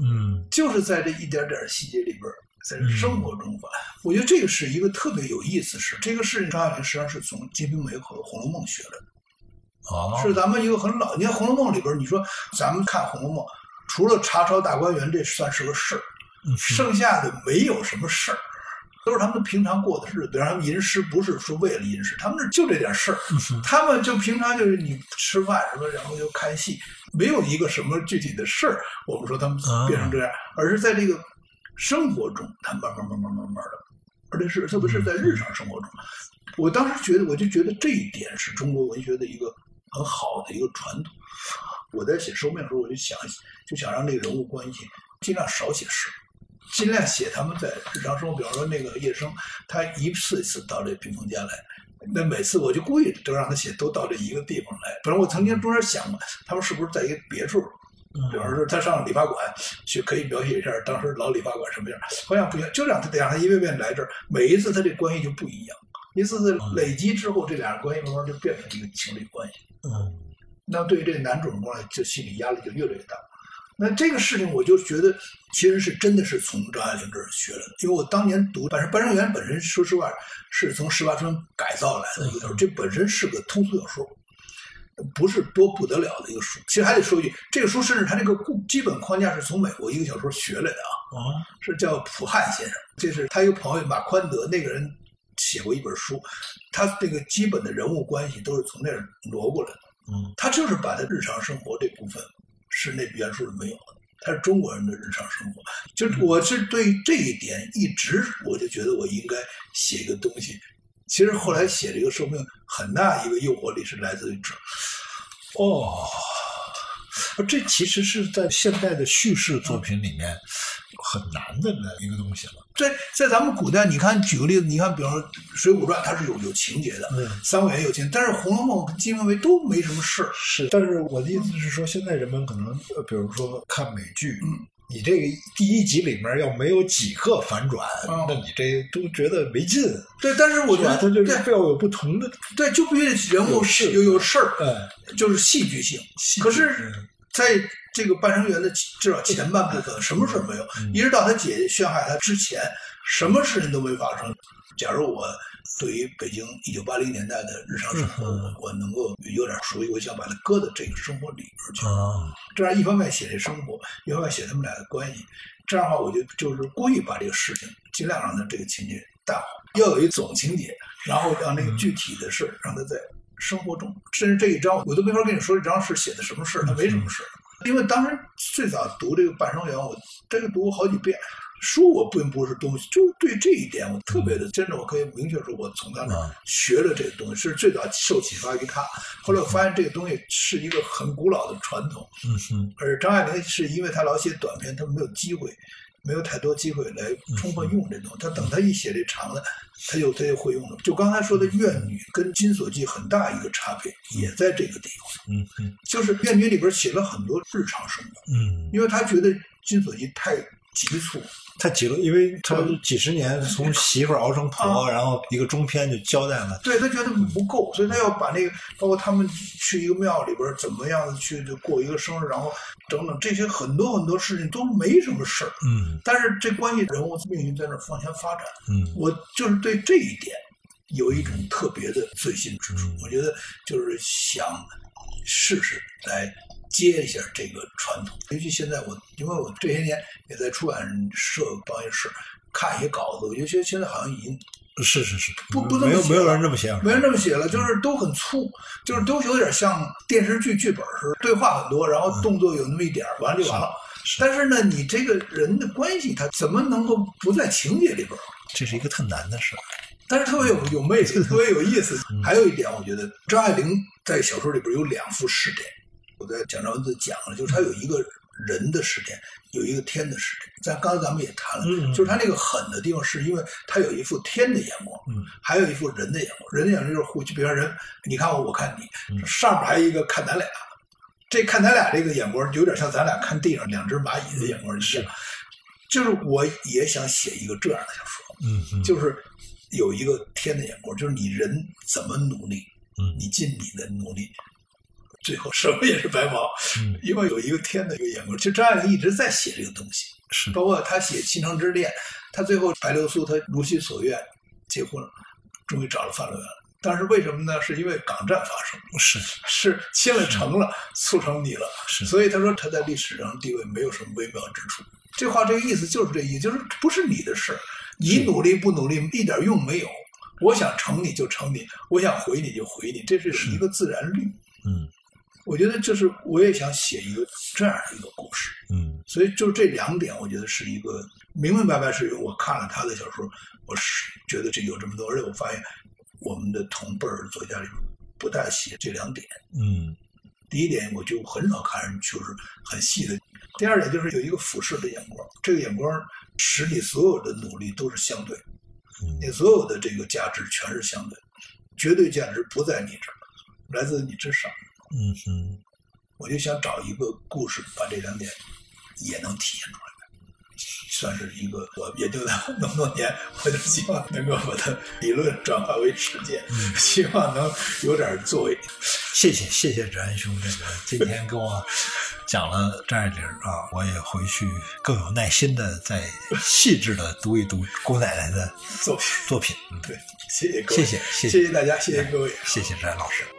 嗯
就是在这一点点细节里边儿，在生活中吧。我觉得这个是一个特别有意思的事。这个事情张爱玲实际上是从《金瓶梅》和《红楼梦》学的。
哦
是咱们一个很老。你看《红楼梦》里边，你说咱们看《红楼梦》，除了查抄大观园，这算是个事儿，
嗯
剩下的没有什么事儿，都是他们平常过的日子。比方他们吟诗，不是说为了吟诗，他们是就这点事儿。他们就平常就是你吃饭什么，然后就看戏，没有一个什么具体的事儿。我们说他们变成这样，而是在这个生活中，他慢慢慢慢慢慢的，而且是特别是在日常生活中，我当时觉得，我就觉得这一点是中国文学的一个很好的一个传统。我在写收命的时候，我就想就想让这个人物关系尽量少写诗，尽量写他们在日常生活。比方说那个叶生，他一次一次到这屏风家来，那每次我就故意都让他写都到这一个地方来。反正我曾经中间想过，他们是不是在一个别处？比方说他上理发馆去，可以描写一下当时老理发馆什么样。好像不行，就让他得让他一遍遍来这儿，每一次他这关系就不一样。一次次累积之后，这俩人关系慢慢就变成一个情侣关系。
嗯
那对于这个男主人公来，就心理压力就越来越大。那这个事情，我就觉得其实是真的是从张爱玲这儿学来的，因为我当年读《半生半生缘》本身，说实话是从十八春改造来的一个小说，这本身是个通俗小说，不是多不得了的一个书。其实还得说一句，这个书甚至它这个固基本框架是从美国一个小说学来的啊。
哦
是叫普汉先生，这是他一个朋友马宽德那个人写过一本书，他这个基本的人物关系都是从那儿挪过来的。
嗯
他就是把他日常生活这部分是那原书里没有的，他是中国人的日常生活。就是我是对这一点一直我就觉得我应该写一个东西。其实后来写这个寿命很大一个诱惑力是来自于这儿。
哦，这其实是在现代的叙事作品里面很难的一个东西了。
在在咱们古代，你看，举个例子，你看，比方说《水浒传》，它是有有情节的，
嗯
三国演义》有情节，但是《红楼梦》跟《金瓶梅》都没什么事。
是，但是我的意思是说，现在人们可能，呃，比如说看美剧，
嗯
你这个第一集里面要没有几个反转，
嗯
那你这都觉得没劲。
对，但是我觉？得
它就是非要有不同的，
对，就必须得人物
有事
有有事儿，
哎，
就是戏剧性。
戏
可是
嗯
在这个半生缘的至少前半部分，什么事儿没有，
嗯
一直到他姐姐陷害他之前，什么事情都没发生。假如我对于北京一九八零年代的日常生活，
嗯
我我能够有点熟悉，我想把它搁到这个生活里边去。
啊，
这样一方面写这生活，一方面写他们俩的关系。这样的话，我就就是故意把这个事情尽量让它这个情节淡化，要有一总情节，然后让那个具体的事儿让它在生活中，甚至这一章我都没法跟你说这章是写的什么事儿，它没什么事儿。因为当时最早读这个《半生缘》，我这个读过好几遍。书我并不是东西，就是对这一点我特别的，真的我可以明确说，我从他那学了这个东西，是最早受启发于他。后来我发现这个东西是一个很古老的传统，
嗯哼，
而张爱玲是因为她老写短篇，她没有机会，没有太多机会来充分用这东西。她等她一写这长的，她就她就会用了。就刚才说的《怨女》跟《金锁记》很大一个差别，也在这个地方，
嗯哼，
就是《怨女》里边写了很多日常生活，
嗯，
因为她觉得《金锁记》太急促，
他急了，因为他几十年从媳妇熬成婆，然后一个中篇就交代了，
对他觉得不够，所以他要把那个，包括他们去一个庙里边怎么样去过一个生日，然后等等这些很多很多事情都没什么事儿。
嗯。
但是这关系人物命运在那儿往前发展，
嗯。
我就是对这一点有一种特别的醉心之处。
嗯。
我觉得就是想试试来接一下这个传统，尤其现在我，因为我这些年也在出版社办公室看一些稿子，我就觉得现在好像已经
是是是，
不不
没有没有人这么写，
没人这么写了，就是都很粗，就是都有点像电视剧剧本似的，对话很多，然后动作有那么一点儿，完了就完了。但是呢，你这个人的关系，他怎么能够不在情节里边？
这是一个特难的事儿。
但是特别有有魅力，特别有意思。还有一点，我觉得张爱玲在小说里边有两幅试点，我在讲章文字讲了，就是他有一个人的时点，有一个天的时点。咱刚才咱们也谈了，
嗯
就是他那个狠的地方，是因为他有一副天的眼光，
嗯
还有一副人的眼光。人的眼光就是互，就比方人，你看我，我看你，
嗯
上面还有一个看咱俩。这看咱俩这个眼光，有点像咱俩看地上两只蚂蚁的眼光一样。就是我也想写一个这样的小说，就是有一个天的眼光，就是你人怎么努力，
嗯
你尽你的努力，最后什么也是白忙，
嗯
因为有一个天的一个眼光。其实张爱玲一直在写这个东西，
是
包括她写《倾城之恋》，她最后白流苏她如其所愿结婚了，终于找了范乐园了。但是为什么呢？是因为港战发生，
是
是签了成了，促成你了，
是
所以他说他在历史上地位没有什么微妙之处。这话这个意思就是这意思，就是不是你的事儿，你努力不努力一点用没有。我想成你就成你，我想毁你就毁你，这是一个自然律。
嗯
我觉得就是我也想写一个这样一个故事，
嗯
所以就这两点，我觉得是一个明明白白是我看了他的小说，我是觉得这有这么多，而且我发现我们的同辈儿作家里面不大写这两点。
嗯
第一点，我就很少看人就是很细的；第二点就是有一个俯视的眼光，这个眼光使你所有的努力都是相对，
嗯
你所有的这个价值全是相对，绝对价值不在你这儿，来自你之上。
嗯哼
我就想找一个故事，把这两点也能体现出来，算是一个我研究了那么多年，我就希望能够把它理论转化为实践，希望能有点作为。
谢谢谢谢志安兄，这个今天跟我讲了张爱玲啊，我也回去更有耐心的再细致的读一读姑奶奶的
作品
作品。嗯
对，谢谢各位，
谢谢
谢谢大家，谢谢各位。
谢谢志安老师。